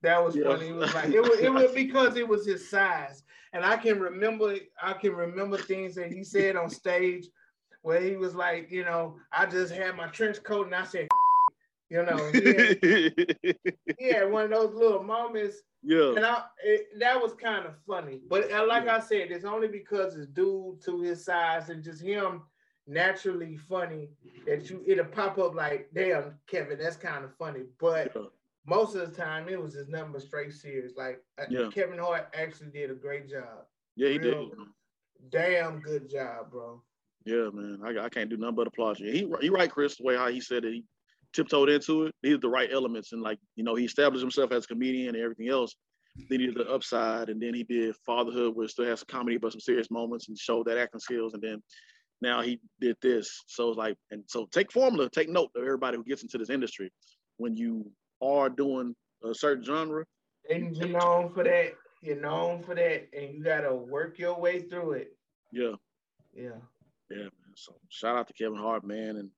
Speaker 2: That was yeah. funny. It was like it was, it was because it was his size, and I can remember I can remember things that he said on stage where he was like, you know, I just had my trench coat and I said, you know, he had, he had one of those little moments.
Speaker 1: Yeah,
Speaker 2: and I it, that was kind of funny, but uh, like yeah. I said, it's only because it's due to his size and just him naturally funny that you it'll pop up like, damn, Kevin, that's kind of funny, but. Yeah most of the time it was his number straight series. Like yeah. Kevin Hart actually did a great job.
Speaker 1: Yeah, he Real, did.
Speaker 2: Damn good job, bro.
Speaker 1: Yeah, man. I, I can't do nothing but applaud you. He he right, Chris, the way how he said it. He tiptoed into it. He had the right elements and like, you know, he established himself as a comedian and everything else. Then he did the upside and then he did fatherhood where it still has some comedy but some serious moments and showed that acting skills. And then now he did this. So it's like, and so take formula, take note of everybody who gets into this industry. When you are doing a certain genre.
Speaker 2: And you known for that. you're known for that, and you gotta work your way through it.
Speaker 1: Yeah.
Speaker 2: Yeah.
Speaker 1: Yeah, man. So shout out to Kevin Hart, man, and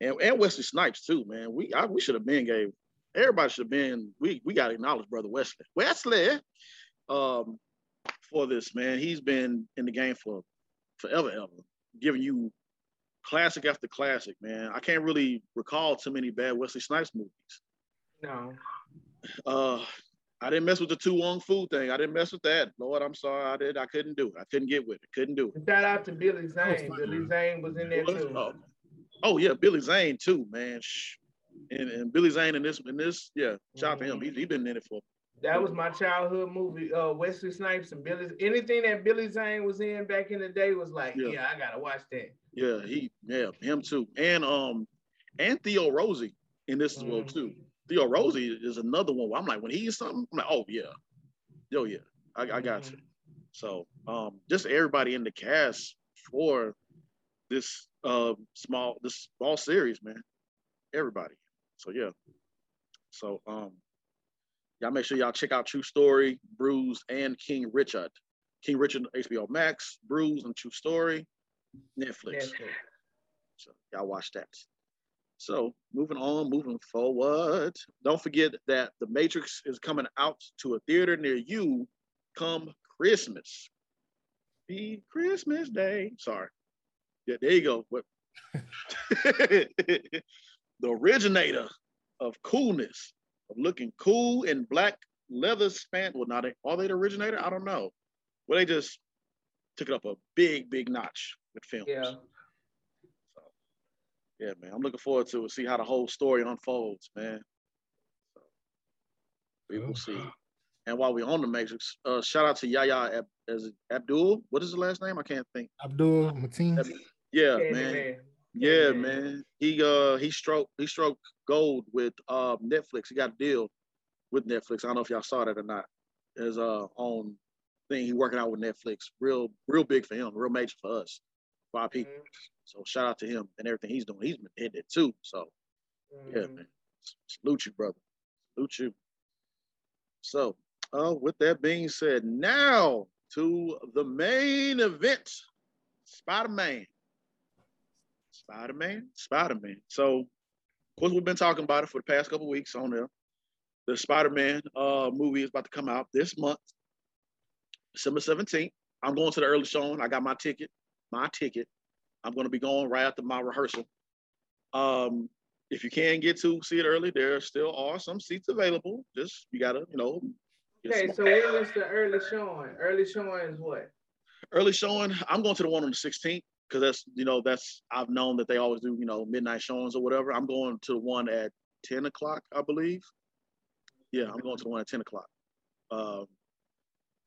Speaker 1: and, and Wesley Snipes too, man. We I, we should have been gave everybody should have been. We we got to acknowledge brother Wesley. Wesley, um, for this man, he's been in the game for forever, ever, giving you classic after classic, man. I can't really recall too many bad Wesley Snipes movies.
Speaker 2: No.
Speaker 1: Uh, I didn't mess with the To Wong Foo thing. I didn't mess with that. Lord, I'm sorry. I did. I couldn't do it. I couldn't get with it. Couldn't do it.
Speaker 2: Shout out to Billy Zane. Billy Zane was in there too.
Speaker 1: Oh, oh yeah, Billy Zane too, man. Shh. And, and Billy Zane in this in this, yeah, shout out to him.
Speaker 2: Mm-hmm.
Speaker 1: He been in it for.
Speaker 2: That was my childhood movie. Uh, Wesley Snipes and Billy. Anything that Billy Zane was in back in the day was like,
Speaker 1: Yeah.
Speaker 2: yeah, I gotta watch that.
Speaker 1: Yeah, he yeah him too, and um and Theo Rossi in this as well
Speaker 2: Mhm.
Speaker 1: too. Theo Rossi is another one. Where I'm like when he's something, I'm like oh yeah, yo yeah, I, I got
Speaker 2: Mhm.
Speaker 1: you. So um just everybody in the cast for this uh small this small series, man. Everybody. So yeah. So um y'all make sure y'all check out True Story, Bruise, and King Richard. King Richard HBO Max, Bruise, and True Story, Netflix.
Speaker 2: Netflix.
Speaker 1: So y'all watch that. So moving on, moving forward. Don't forget that The Matrix is coming out to a theater near you come Christmas. Be Christmas Day. Sorry. Yeah, there you go. The originator of coolness, of looking cool in black leather span. Well, not are they the originator? I don't know. Well, they just took it up a big, big notch with films.
Speaker 2: Yeah.
Speaker 1: Yeah, man. I'm looking forward to it. See how the whole story unfolds, man. So, we will see. And while we're on the Matrix, uh, shout out to Yahya Ab- as Abdul. What is his last name? I can't think.
Speaker 3: Abdul Mateen.
Speaker 1: Ab- Yeah,
Speaker 2: Candyman.
Speaker 1: man. Yeah,
Speaker 2: Candyman.
Speaker 1: man. He uh he stroked he stroked gold with uh Netflix. He got a deal with Netflix. I don't know if y'all saw that or not. His uh own thing. He working out with Netflix. Real real big for him. Real major for us. People.
Speaker 2: Mhm.
Speaker 1: So shout out to him and everything he's doing. He's been hitting it too. So yeah,
Speaker 2: Mhm.
Speaker 1: man. Salute you, brother. Salute you. So, uh, with that being said, now to the main event Spider Man. Spider Man? Spider Man. So, of course, we've been talking about it for the past couple weeks on there. The Spider Man uh, movie is about to come out this month, December 17th. I'm going to the early showing. I got my ticket. My ticket. I'm going to be going right after my rehearsal. Um, if you can get to see it early, there still are some seats available. Just you gotta, you know.
Speaker 2: Okay, so when is the early showing? Early showing is what?
Speaker 1: early showing. I'm going to the one on the 16th because that's you know that's I've known that they always do you know midnight showings or whatever. I'm going to the one at 10 o'clock, I believe. Yeah, I'm going to the one at 10 o'clock. Um,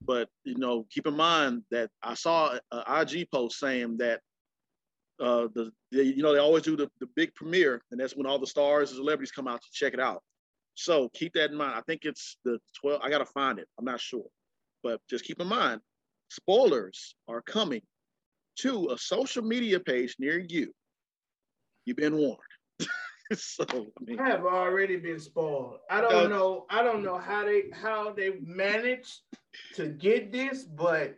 Speaker 1: but you know, keep in mind that I saw an IG post saying that uh, the, the you know they always do the, the big premiere, and that's when all the stars and celebrities come out to check it out. So keep that in mind. I think it's the 12. I gotta find it. I'm not sure, but just keep in mind, spoilers are coming to a social media page near you. You've been warned. so I mean,
Speaker 2: I have already been spoiled. I don't
Speaker 1: Uh,
Speaker 2: know. I don't know how they how they managed to get this, but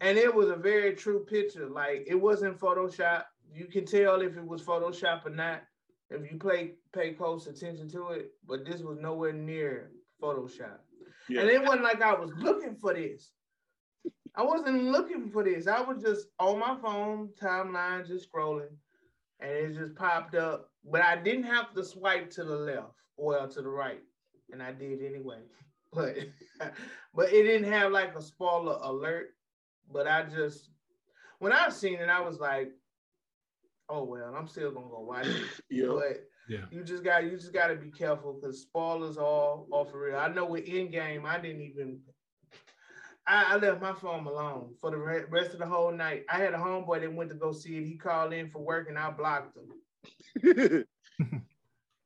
Speaker 2: and it was a very true picture. Like it wasn't Photoshop. You can tell if it was Photoshop or not if you play pay close attention to it. But this was nowhere near Photoshop.
Speaker 1: yeah.
Speaker 2: And it wasn't like I was looking for this. I wasn't looking for this. I was just on my phone timeline, just scrolling, and it just popped up. But I didn't have to swipe to the left or to the right, and I did anyway. But but it didn't have like a spoiler alert. But I just when I seen it, I was like, oh well, I'm still gonna go watch it.
Speaker 1: yeah.
Speaker 2: But
Speaker 3: Yeah.
Speaker 2: you just got you just got to be careful because spoilers all all for real. I know with Endgame, I didn't even. I, I left my phone alone for the rest of the whole night. I had a homeboy that went to go see it. He called in for work and I blocked him.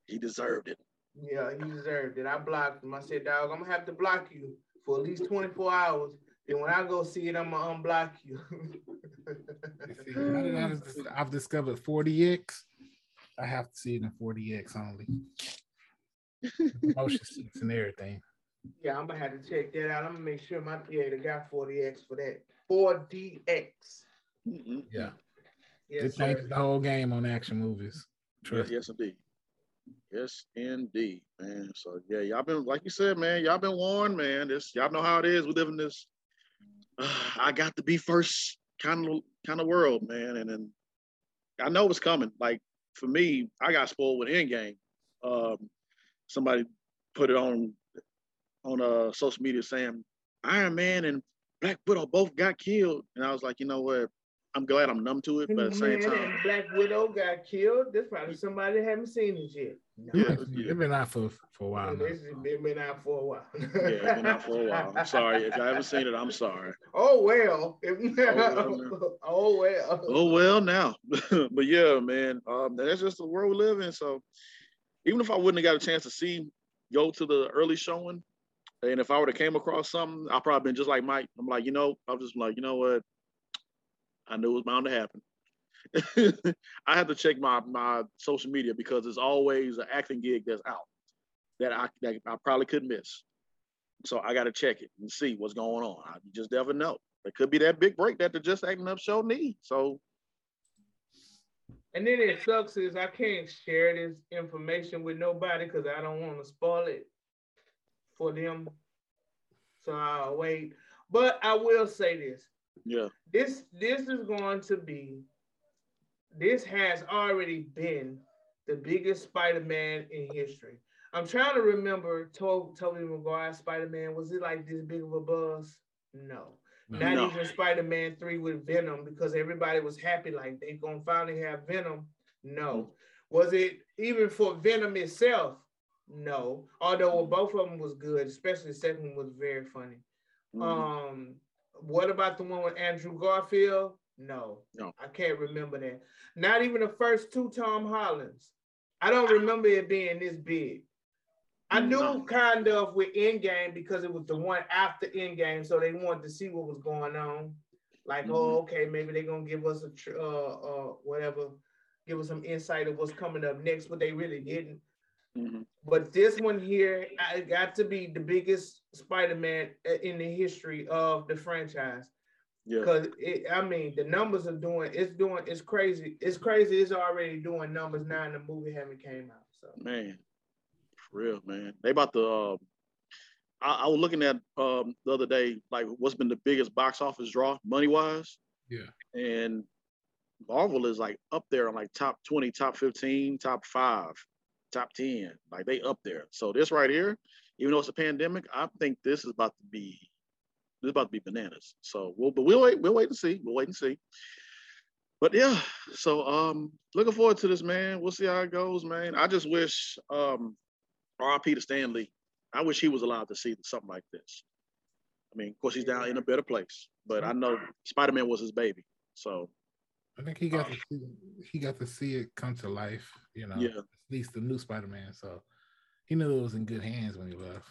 Speaker 1: he deserved it.
Speaker 2: Yeah, he deserved it. I blocked him. I said, dog, I'm gonna have to block you for at least 24 hours. Then when I go see it, I'm gonna unblock you.
Speaker 3: See, now I've- I've discovered 4DX. I have to see it in 4DX only. Motion seats and everything.
Speaker 2: Yeah, I'm gonna have to check that out. I'm gonna make sure my theater got 4DX for that. 4DX.
Speaker 3: Mm-hmm. Yeah. Yes, it changes the whole game on action movies.
Speaker 1: Trust yes, yes, indeed. Yes, indeed, man. So yeah, y'all been like you said, man. Y'all been warned, man. This y'all know how it is. We live in this. Uh, I got to be first kind of kind of world, man. And then I know it's coming. Like for me, I got spoiled with Endgame. Um, somebody put it on on uh, social media saying Iron Man and Black Widow both got killed, and I was like, you know what? I'm glad I'm numb to it, but at the same time,
Speaker 2: Black Widow got killed. There's probably somebody that haven't seen it yet.
Speaker 3: No. Yeah, yeah. It's been out for, for a while.
Speaker 2: It's been out for a while.
Speaker 1: yeah, it's been out for a while. I'm sorry. If I haven't seen it, I'm sorry.
Speaker 2: Oh well. oh, well oh well.
Speaker 1: Oh well now. but yeah, man, um, that's just the world we live in. So even if I wouldn't have got a chance to see, go to the early showing, and if I would have came across something, I probably been just like Mike. I'm like, you know, I was just like, you know what? I knew it was bound to happen. I have to check my my social media because there's always an acting gig that's out that I that I probably could miss. So I got to check it and see what's going on. I just never know. It could be that big break that the Just Acting Up show need. So.
Speaker 2: And then it sucks is I can't share this information with nobody because I don't want to spoil it for them. So I'll wait. But I will say this.
Speaker 1: Yeah.
Speaker 2: This this is going to be this has already been the biggest Spider-Man in history. I'm trying to remember to- Tobey Maguire Spider-Man. Was it like this big of a buzz? No. Not no. even Spider-Man 3 with Venom because everybody was happy like they gonna finally have Venom. No. Mm. Was it even for Venom itself? No. Although both of them was good, especially the second one was very funny. Mm-hmm. Um, what about the one with Andrew Garfield? No,
Speaker 1: no,
Speaker 2: I can't remember that. Not even the first two Tom Hollands. I don't remember it being this big. I knew no. kind of with Endgame because it was the one after Endgame, so they wanted to see what was going on. Like, mm-hmm. oh, okay, maybe they're gonna give us a tr- uh, uh, whatever, give us some insight of what's coming up next, but they really didn't. Mm-hmm. But this one here, I got to be the biggest Spider-Man uh, in the history of the franchise. Yeah. Because I mean, the numbers are doing. It's doing. It's crazy. It's crazy. It's already doing numbers now, and the movie haven't came out. So
Speaker 1: man, for real, man. They about to. Uh, I, I, was looking at um, the other day, like what's been the biggest box office draw money wise.
Speaker 3: Yeah.
Speaker 1: And Marvel is like up there on like top twenty, top fifteen, top five, top ten. Like they up there. So this right here, even though it's a pandemic, I think this is about to be it's about to be bananas. So we'll, but we'll wait. We'll wait and see. We'll wait and see. But yeah, so um, looking forward to this, man. We'll see how it goes, man. I just wish um, R.I.P. to Stan Lee, I wish he was allowed to see something like this. I mean, of course, he's down in a better place, but I know Spider Man was his baby, so.
Speaker 3: I think he got uh, to see, he got to see it come to life. You know,
Speaker 1: yeah.
Speaker 3: At least the new Spider Man, so he knew it was in good hands when he left.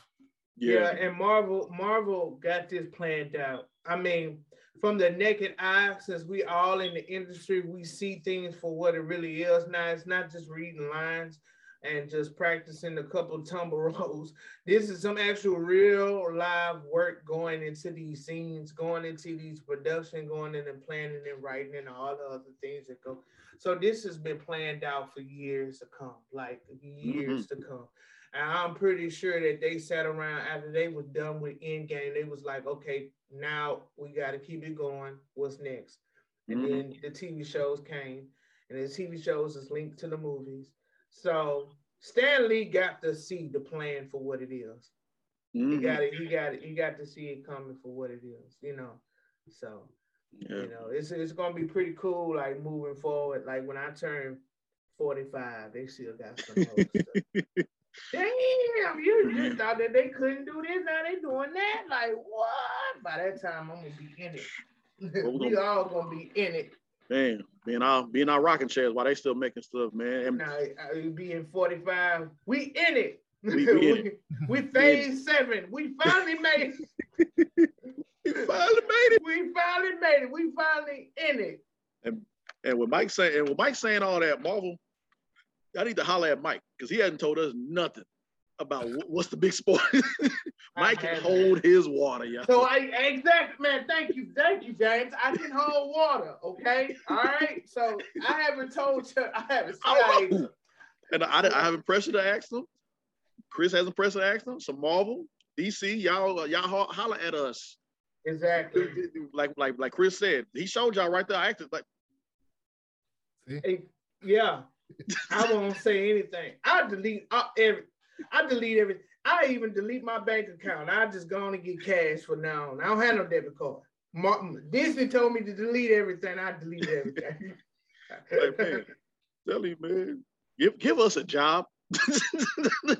Speaker 2: Yeah. yeah, and Marvel Marvel got this planned out. I mean, from the naked eye, since we all in the industry, we see things for what it really is. Now it's not just reading lines and just practicing a couple tumble rolls. This is some actual real live work going into these scenes, going into these production, going in and planning and writing and all the other things that go. So this has been planned out for years to come, like years mm-hmm. to come. And I'm pretty sure that they sat around after they were done with Endgame. They was like, okay, now we got to keep it going. What's next? And mm-hmm. then the TV shows came, and the TV shows is linked to the movies. So Stan Lee got to see the plan for what it is. Mm-hmm. He got it. He got it. He got to see it coming for what it is. You know. So yeah. you know, it's it's gonna be pretty cool. Like moving forward. Like when I turn forty five, they still got some Damn, you just thought that they couldn't do this. Now they doing that. Like what? By that time, I'm gonna be in it. We all gonna be in it.
Speaker 1: Man, being our being our rocking chairs while they still making stuff, man. And
Speaker 2: now being 45, we in it. We, we, we phase seven. We finally made
Speaker 1: it. we finally made it.
Speaker 2: We finally made it. We finally in it.
Speaker 1: And and with Mike saying and with Mike saying all that, Marvel I need to holler at Mike because he hasn't told us nothing about what's the big sport. Mike can hold the big sport. Mike can hold his water, yeah.
Speaker 2: So I exactly, man. Thank you, thank you, James. I can hold water. Okay, all right. So I haven't told you. I haven't said.
Speaker 1: And I, I haven't pressured to ask them. Chris hasn't pressured to ask them. So Marvel, DC, y'all, y'all holler at us.
Speaker 2: Exactly.
Speaker 1: Like, like, like Chris said, he showed y'all right there. I acted like.
Speaker 2: Hey, yeah, I won't say anything. I delete uh, every. I delete everything. I even delete my bank account. I just go on and get cash for now. I don't have no debit card. Martin, Disney told me to delete everything. I delete everything.
Speaker 1: like, man, tell you, man, give give us a job.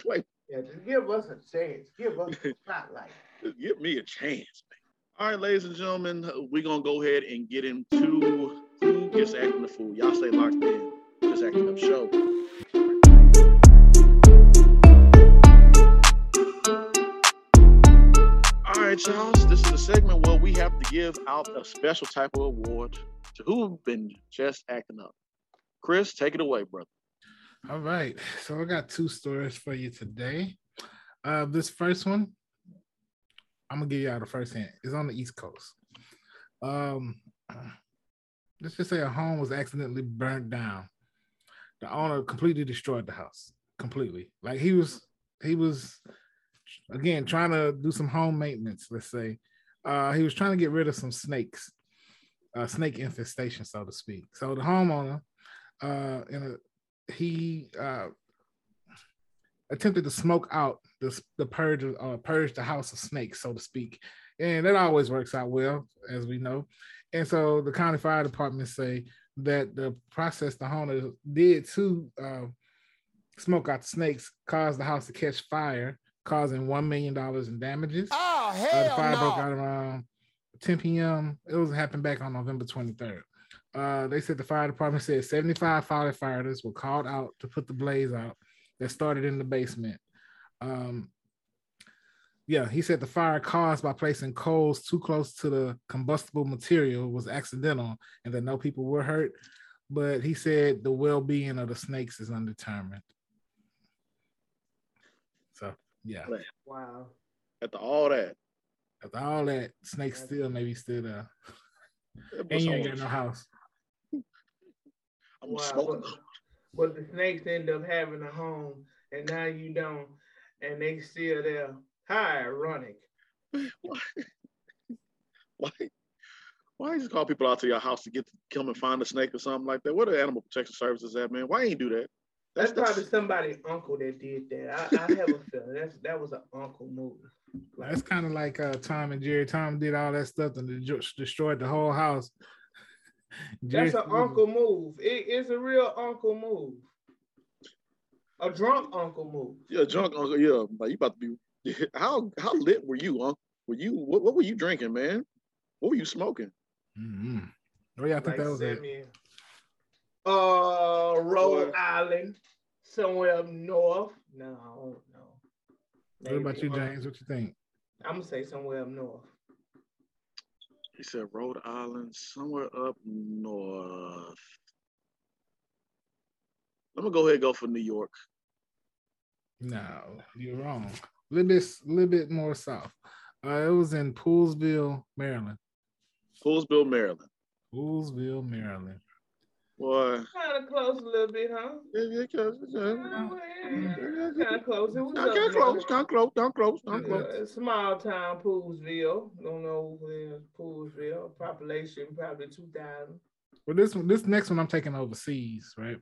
Speaker 2: like, yeah, just give us a chance. Give us a spotlight.
Speaker 1: Give me a chance, man. All right, ladies and gentlemen, uh, we're gonna go ahead and get into who gets acting the fool. Y'all stay locked in. Just acting up show. Right, y'all. This is a segment where we have to give out a special type of award to who have been just acting up. Chris, take it away, brother.
Speaker 3: All right. So I got two stories for you today. Uh, this first one, I'm gonna give you out the first hand. It's on the East Coast. Um, let's just say a home was accidentally burnt down. The owner completely destroyed the house, completely. Like he was, he was, again trying to do some home maintenance. Let's say, uh, he was trying to get rid of some snakes, uh, snake infestation, so to speak. So the homeowner, uh, in a he uh, attempted to smoke out the the purge uh, purge the house of snakes, so to speak, and that always works out well, as we know. And so the county fire department say that the process the homeowner did to uh, smoke out the snakes caused the house to catch fire, causing one million dollars in damages.
Speaker 4: Oh hell uh,
Speaker 3: the fire
Speaker 4: no.
Speaker 3: broke out around 10 p.m. It was happened back on November 23rd. Uh, they said the fire department said 75 firefighters were called out to put the blaze out that started in the basement. Um, yeah, he said the fire caused by placing coals too close to the combustible material was accidental and that no people were hurt. But he said the well being of the snakes is undetermined. So, yeah.
Speaker 2: Wow.
Speaker 1: After all that.
Speaker 3: After all that, snakes still maybe still there. and you ain't got no house.
Speaker 2: I'm wow. But, but the snakes end up having a home, and now you don't, and they still there. How ironic.
Speaker 1: Why? Why? Why just call people out to your house to get to come and find a snake or something like that? What are animal protection services at, man? Why ain't do that?
Speaker 2: That's, that's probably somebody's uncle that did that. I, I have a feeling that's that was an uncle move.
Speaker 3: Like, that's kind of like uh, Tom and Jerry. Tom did all that stuff and destroyed the whole house.
Speaker 2: That's an uncle move. It, it's a real uncle move. A drunk uncle move.
Speaker 1: Yeah, drunk uncle. Yeah, like you about to be. How how lit were you, uncle? Were you what, what were you drinking, man? What were you smoking?
Speaker 3: Mm-hmm. Oh yeah, I think like that was it.
Speaker 2: Uh, Rhode Island, somewhere up north. No, i don't no.
Speaker 3: What about you, James? What you think?
Speaker 2: I'm gonna say somewhere up north.
Speaker 1: He said Rhode Island, somewhere up north. I'm gonna go ahead and go for New York.
Speaker 3: No, you're wrong. A little bit, a little bit more south. Uh, it was in Poolesville, Maryland.
Speaker 1: Poolesville, Maryland.
Speaker 3: Poolesville, Maryland.
Speaker 1: Boy.
Speaker 2: Kind of close a little bit, huh? Yeah, yeah, close. Kind of close. It was
Speaker 1: kind of close. Kind of close. Kind of close. Kind of close.
Speaker 2: Small town, Poolesville. Don't know where Poolesville. Population probably two thousand.
Speaker 3: Well, this one, this next one, I'm taking overseas, right?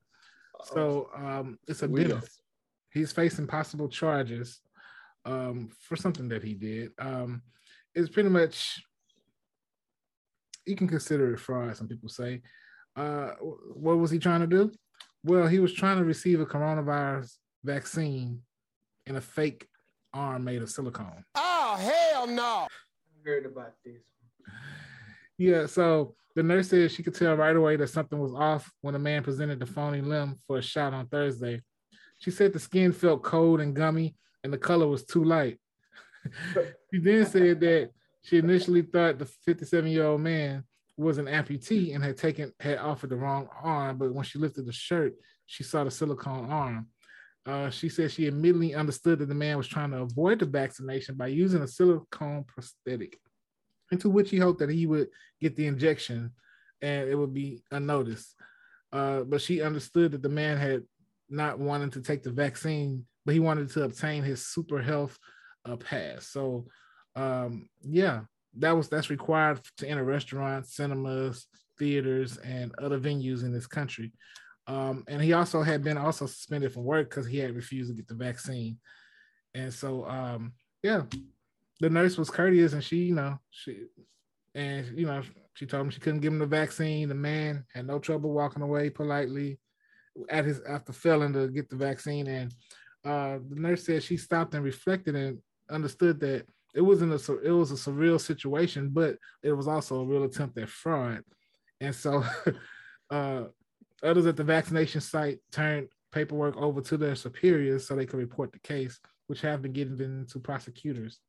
Speaker 3: So, um, it's a dentist. He's facing possible charges, um, for something that he did. Um, it's pretty much you can consider it fraud. Some people say uh, what was he trying to do? Well, he was trying to receive a coronavirus vaccine in a fake arm made of silicone.
Speaker 4: Oh, hell no. I
Speaker 2: heard about this.
Speaker 3: Yeah, so the nurse said she could tell right away that something was off when a man presented the phony limb for a shot on Thursday. She said the skin felt cold and gummy and the color was too light. she then said that she initially thought the 57 year old man was an amputee and had taken had offered the wrong arm, but when she lifted the shirt, she saw the silicone arm. Uh, she said she immediately understood that the man was trying to avoid the vaccination by using a silicone prosthetic, into which he hoped that he would get the injection and it would be unnoticed. Uh, but she understood that the man had not wanted to take the vaccine, but he wanted to obtain his super health uh, pass. So, um, yeah, that was that's required to enter restaurants, cinemas, theaters, and other venues in this country. Um, and he also had been also suspended from work because he had refused to get the vaccine. And so, um, yeah, the nurse was courteous, and she, you know, she, and you know, she told him she couldn't give him the vaccine. The man had no trouble walking away politely at his after failing to get the vaccine. And uh, the nurse said she stopped and reflected and understood that it wasn't a it was a surreal situation, but it was also a real attempt at fraud. And so uh, others at the vaccination site turned paperwork over to their superiors so they could report the case, which have been given to prosecutors.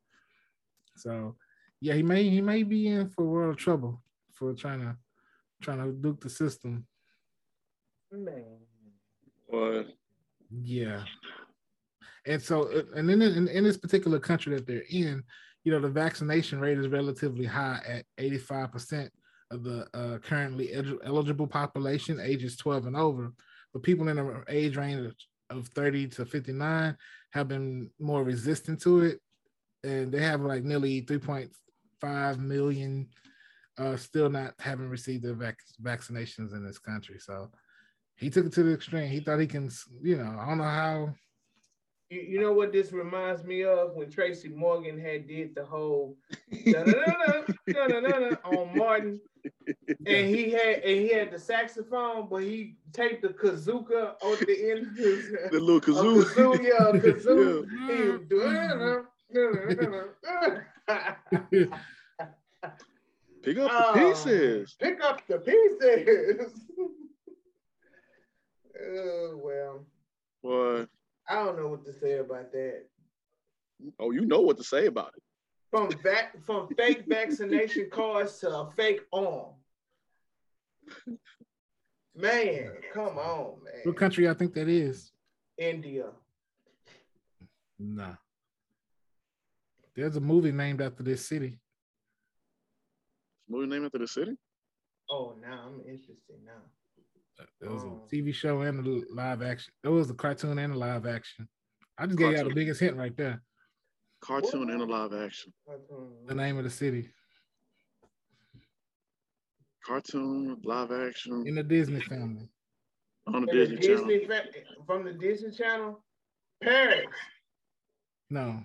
Speaker 3: So yeah, he may he may be in for a world of trouble for trying to trying to duke the system.
Speaker 2: Man.
Speaker 1: What?
Speaker 3: Yeah. And so, uh, and in, in, in this particular country that they're in, you know, the vaccination rate is relatively high at 85% of the uh, currently eligible population, ages 12 and over. But people in the age range of 30 to 59 have been more resistant to it. And they have like nearly 3.5 million uh, still not having received the vac- vaccinations in this country. So he took it to the extreme. He thought he can, you know, I don't know how
Speaker 2: you, you know what this reminds me of when Tracy Morgan had did the whole on Martin, and he had and he had the saxophone, but he taped the kazooka on the end of his
Speaker 1: the little kazoo,
Speaker 2: kazoo, yeah, kazoo.
Speaker 1: yeah. Pick up the uh, pieces.
Speaker 2: Pick up the pieces. oh well.
Speaker 1: What?
Speaker 2: I don't know what to say about that.
Speaker 1: Oh, you know what to say about it.
Speaker 2: From vac- from fake vaccination cards to a fake arm. Man, come on, man.
Speaker 3: What country I think that is?
Speaker 2: India.
Speaker 3: Nah. There's a movie named after this city.
Speaker 1: Movie named after the city?
Speaker 2: Oh, now I'm interested now.
Speaker 3: It was a oh. TV show and a live action. It was a cartoon and a live action. I just cartoon. gave you the biggest hint right there.
Speaker 1: Cartoon what? and a live action.
Speaker 3: The name of the city.
Speaker 1: Cartoon, live action.
Speaker 3: In the Disney family.
Speaker 1: On the Disney, the Disney
Speaker 2: Channel. Fa- from the Disney Channel? Paris.
Speaker 3: No.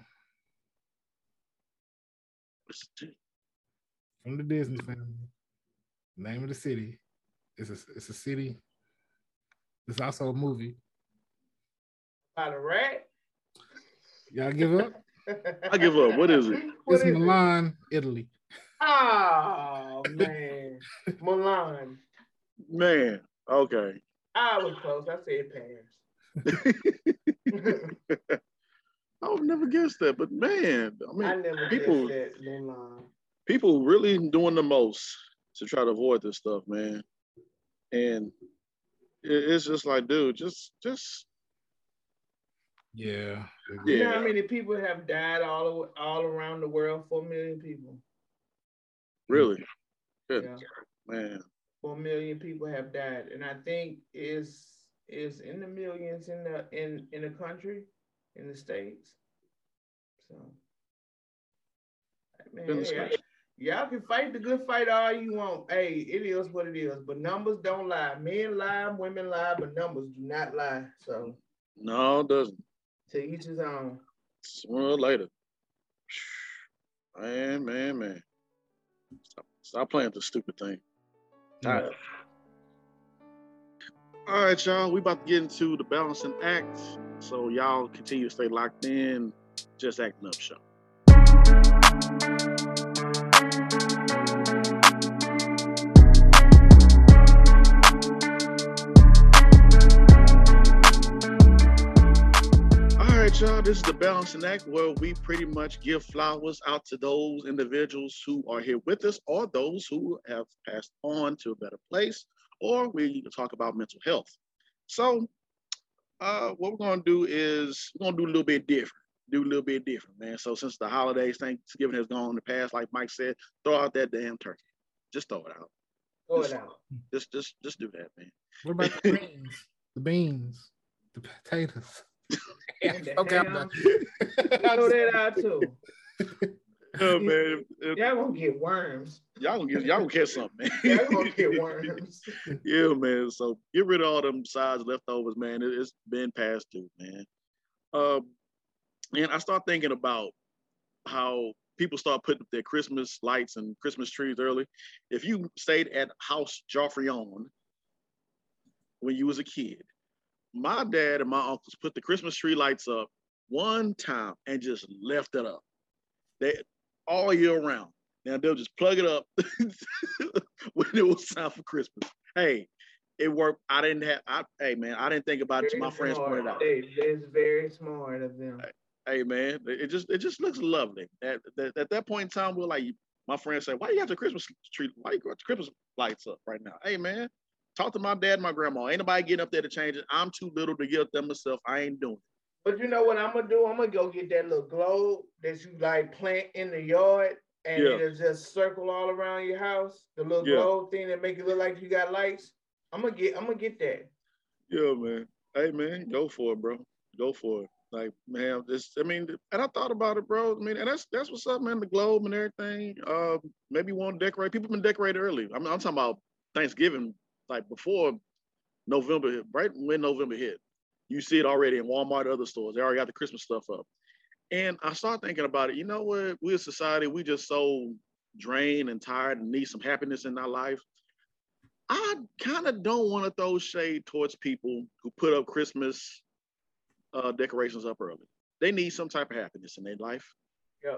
Speaker 3: From the Disney family. Name of the city. It's a it's a city. It's also a movie.
Speaker 2: About a rat?
Speaker 3: Y'all give up?
Speaker 1: I give up. What is it?
Speaker 3: What it's is Milan, it? Italy.
Speaker 2: Oh man. Milan.
Speaker 1: Man. Okay.
Speaker 2: I was close. I said Paris.
Speaker 1: I would never guess that, but man, I mean,
Speaker 2: I
Speaker 1: people, people really doing the most to try to avoid this stuff, man and it's just like, dude, just just
Speaker 3: yeah.
Speaker 2: You know how many people have died all all around the world? Four million people.
Speaker 1: Really? Good yeah. man.
Speaker 2: Four million people have died, and I think is is in the millions in the in in the country, in the states. So, man, yeah, Y'all can fight the good fight all you want. Hey, it is what it is. But numbers don't lie. Men lie, women lie, but numbers do not lie. So
Speaker 1: no, it doesn't.
Speaker 2: To each his own.
Speaker 1: Sooner or later. Man, man, man. Stop, stop playing the stupid thing. Yeah. All right, y'all. We about to get into the balancing act. So y'all continue to stay locked in. Just acting up show. Y'all. This is the Balancing Act where we pretty much give flowers out to those individuals who are here with us or those who have passed on to a better place, or we talk about mental health. So, Uh, what we're gonna do is we're gonna do a little bit different. Do a little bit different, man. So since the holidays, Thanksgiving has gone in the past, like Mike said, throw out that damn turkey. Just throw it out.
Speaker 2: Throw it out.
Speaker 1: Just, just, just do that, man.
Speaker 3: What about the beans? the beans, the potatoes.
Speaker 2: And
Speaker 3: okay, I'm
Speaker 2: ham.
Speaker 3: done.
Speaker 2: Throw that out too.
Speaker 1: Oh man, if- if-
Speaker 2: Y'all gonna get worms.
Speaker 1: y'all gonna get y'all gonna catch something, man.
Speaker 2: Y'all gonna get worms.
Speaker 1: yeah, man. So get rid of all them sides leftovers, man. It, has been past due, man. Um, and I start thinking about how people start putting up their Christmas lights and Christmas trees early. If you stayed at House Joffrey on when you was a kid, my dad and my uncles put the Christmas tree lights up one time and just left it up. They all year round. Now they'll just plug it up when it was time for Christmas. Hey, it worked. I didn't have. I, hey man, I didn't think about it. till my friends
Speaker 2: smart.
Speaker 1: pointed out.
Speaker 2: They, it's very smart of them.
Speaker 1: Hey man, it it just it just looks lovely. At, at, at that point in time, we're like, my friends say, why you got the Christmas tree? Why you got the Christmas lights up right now? Hey man, talk to my dad my grandma. Ain't nobody getting up there to change it. I'm too little to get up there myself. I ain't doing it.
Speaker 2: But you know what I'm gonna do? I'm gonna go get that little globe that you like plant in the yard, and
Speaker 1: Yeah.
Speaker 2: it'll just circle all around your house. The little
Speaker 1: Yeah.
Speaker 2: globe thing that make it look like you got lights. I'm gonna get. I'm gonna get that.
Speaker 1: Yeah, man. Hey, man, go for it, bro. Go for it. Like, man, this. I mean, and I thought about it, bro. I mean, and that's that's what's up, man. The globe and everything. Uh, maybe you want to decorate. People been decorated early. I'm, I'm talking about Thanksgiving, like before November, hit, right when November hit. You see it already in Walmart, other stores. They already got the Christmas stuff up. And I start thinking about it. You know what? We as a society, we just so drained and tired and need some happiness in our life. I kind of don't want to throw shade towards people who put up Christmas uh, decorations up early. They need some type of happiness in their life.
Speaker 2: Yeah.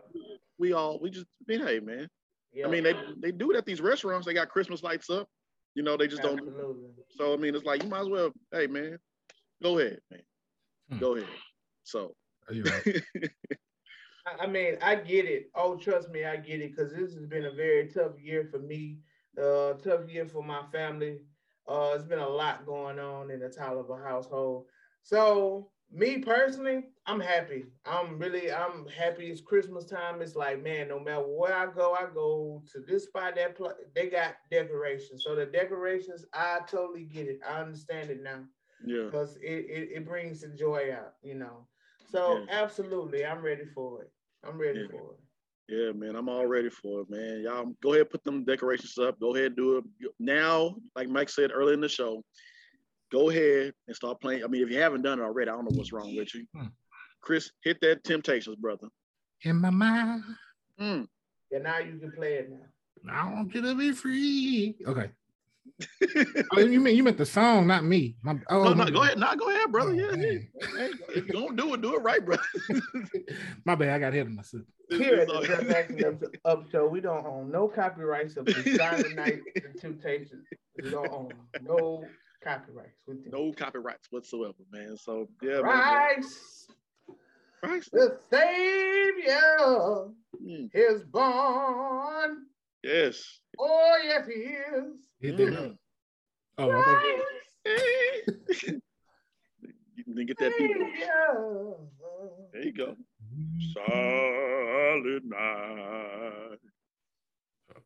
Speaker 1: We all, we just, I mean, hey, man.
Speaker 2: Yeah.
Speaker 1: I mean, they they do it at these restaurants. They got Christmas lights up. You know, they just don't.
Speaker 2: Absolutely.
Speaker 1: So I mean, it's like you might as well, hey, man, go ahead, man,
Speaker 3: Hmm.
Speaker 1: go ahead. So
Speaker 3: right?
Speaker 2: I- I mean, I get it. Oh, trust me, I get it because this has been a very tough year for me. Uh, tough year for my family. Uh, it's been a lot going on in the Tolliver household. So, me personally, I'm happy. I'm really, I'm happy. It's Christmas time. It's like, man, no matter where I go, I go to this spot. That pl- they got decorations. So the decorations, I totally get it. I understand it now
Speaker 1: yeah,
Speaker 2: because it, it, it brings the joy out, you know. So
Speaker 1: Yeah.
Speaker 2: absolutely, I'm ready for it. I'm ready
Speaker 1: Yeah.
Speaker 2: for it.
Speaker 1: yeah, man, I'm all ready for it, man. Y'all go ahead, put them decorations up. Go ahead, do it now. Like Mike said earlier in the show, go ahead and start playing. I mean, if you haven't done it already, I don't know what's wrong hmm. with you. Chris, hit that Temptations, brother.
Speaker 3: In my mind,
Speaker 1: Mm.
Speaker 2: Yeah, now you can play it now.
Speaker 3: I want you to be free. Okay. Oh, you mean you meant the song, not me? My, oh,
Speaker 1: no,
Speaker 3: my
Speaker 1: no, go
Speaker 3: bad.
Speaker 1: ahead. No, go ahead, brother.
Speaker 3: Oh,
Speaker 1: Yeah, yeah.
Speaker 3: man.
Speaker 1: Hey, if you don't do it, do it right, brother.
Speaker 3: My bad. I got hit in my suit.
Speaker 2: Here at the Just Action Up, Up Show, we don't own no copyrights of the Night and Temptations. We don't own no copyrights with
Speaker 1: no copyrights whatsoever, man. So yeah, man.
Speaker 2: Christ,
Speaker 1: Christ.
Speaker 2: the Savior
Speaker 1: Mm,
Speaker 2: is born.
Speaker 1: yes.
Speaker 2: Oh, yes, he is.
Speaker 3: Hit that
Speaker 1: Mhm.
Speaker 3: up. Oh, I thought-
Speaker 2: Christ,
Speaker 1: you can get that beat. There you go. Silent night,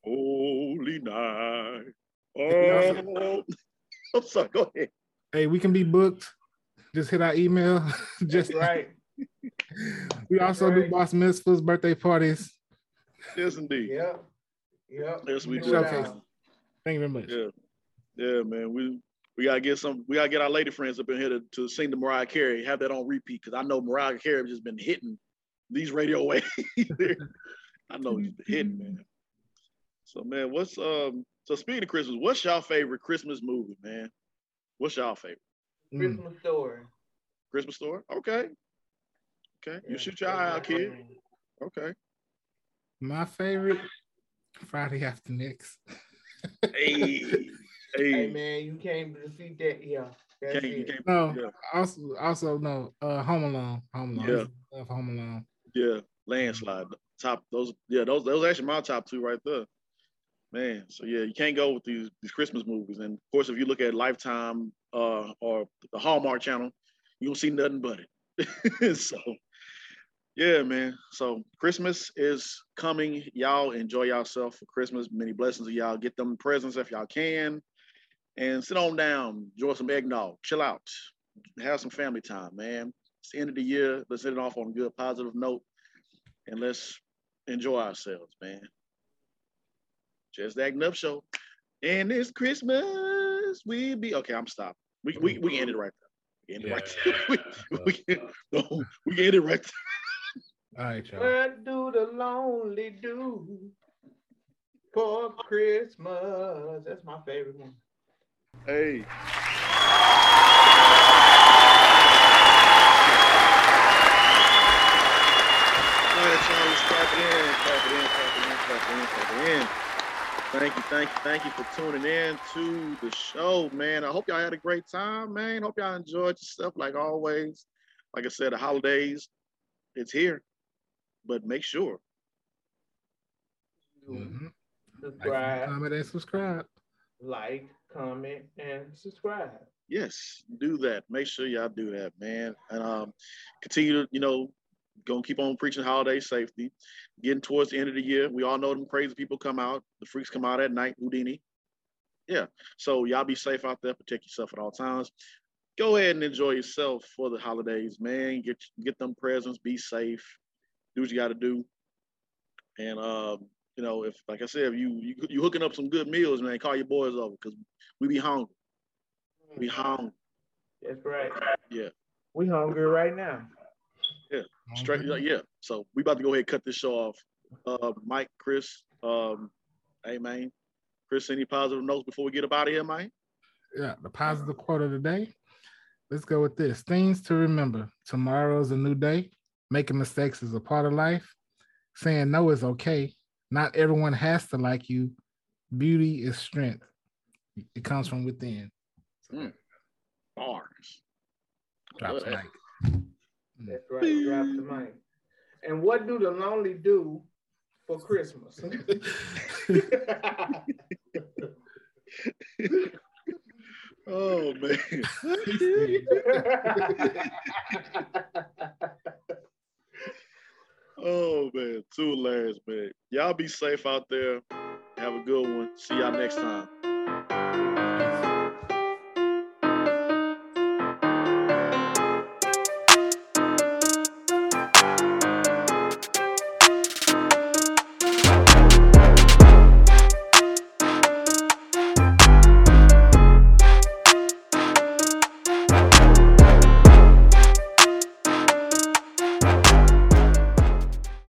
Speaker 1: holy night. Oh, I'm sorry. Go ahead.
Speaker 3: Hey, we can be booked. Just hit our email. Just
Speaker 2: That's right.
Speaker 3: We also do bar mitzvahs, birthday parties.
Speaker 1: Yes, indeed.
Speaker 2: Yeah. Yep.
Speaker 1: Yes, we
Speaker 2: Do
Speaker 1: do.
Speaker 2: it
Speaker 3: Showcase.
Speaker 2: all.
Speaker 3: Thank you very much.
Speaker 1: Yeah, yeah, man. We we gotta get some. We gotta get our lady friends up in here to, to sing the Mariah Carey. Have that on repeat because I know Mariah Carey has just been hitting these radio waves. I know it's been hitting, man. So man, what's um? So speaking of Christmas, what's y'all favorite Christmas movie, man? What's y'all favorite
Speaker 3: Mm.
Speaker 2: Christmas story.
Speaker 1: Christmas story? Okay, okay. You shoot your eye out, kid. Okay.
Speaker 3: My favorite Friday after next.
Speaker 1: Hey,
Speaker 2: Hey
Speaker 1: hey.
Speaker 2: man, you can't defeat that. Yeah,
Speaker 1: Can't, can't,
Speaker 3: No,
Speaker 1: Yeah.
Speaker 3: also also no. Uh, Home Alone. Home Alone.
Speaker 1: Yeah.
Speaker 3: I used to love Home Alone.
Speaker 1: Yeah, landslide. Top those. Yeah, those those actually my top two right there. Man, so yeah, you can't go with these these Christmas movies. And of course, if you look at Lifetime uh, or the Hallmark Channel, you gonna see nothing but it. so yeah, man. So Christmas is coming. Y'all enjoy yourself for Christmas. Many blessings to y'all. Get them presents if y'all can. And sit on down, enjoy some eggnog, chill out, have some family time, man. It's the end of the year. Let's end it off on a good positive note. And let's enjoy ourselves, man. Just that Acting Up Show. And it's Christmas. We be okay. I'm stopping. We we we end it right there. We end it right there. we, we, we can end it right there.
Speaker 3: All right, y'all.
Speaker 2: What do the lonely do for Christmas? That's my favorite one.
Speaker 1: Hey. All right, y'all, let's clap it in, clap it in, clap it in, clap it in, clap it in. Thank you, thank you, thank you for tuning in to the show, man. I hope y'all had a great time, man. Hope y'all enjoyed yourself like always. Like I said, the holidays, it's here, but make sure.
Speaker 3: Mhm. Like,
Speaker 2: Subscribe,
Speaker 3: comment, and subscribe.
Speaker 2: like, comment, and subscribe.
Speaker 1: Yes, do that. Make sure y'all do that, man. And um, continue to, you know, gonna keep on preaching holiday safety. Getting towards the end of the year, we all know them crazy people come out. The freaks come out at night. Whodini. Yeah. So y'all be safe out there. Protect yourself at all times. Go ahead and enjoy yourself for the holidays, man. Get get them presents. Be safe. Do what you got to do. And um, you know, if like I said, if you you you hooking up some good meals, man, call your boys over because we be hungry. We hungry.
Speaker 2: That's right.
Speaker 1: Yeah.
Speaker 2: We hungry right now.
Speaker 1: Yeah.
Speaker 3: Straight,
Speaker 1: yeah. So we about to go ahead and cut this show off. Uh, Mike, Chris, um, hey man, Chris, any positive notes before we get up out of here, man?
Speaker 3: Yeah, the positive quote of the day. Let's go with this. Things to remember. Tomorrow's a new day. Making mistakes is a part of life. Saying no is okay. Not everyone has to like you. Beauty is strength. It comes from within.
Speaker 1: Mm. Bars.
Speaker 3: Drops
Speaker 1: Love that.
Speaker 3: mic.
Speaker 2: That's right. Drop the mic. And what do the lonely do for Christmas?
Speaker 1: Oh man. oh man. two hilarious, man. Y'all be safe out there. Have a good one. See y'all next time.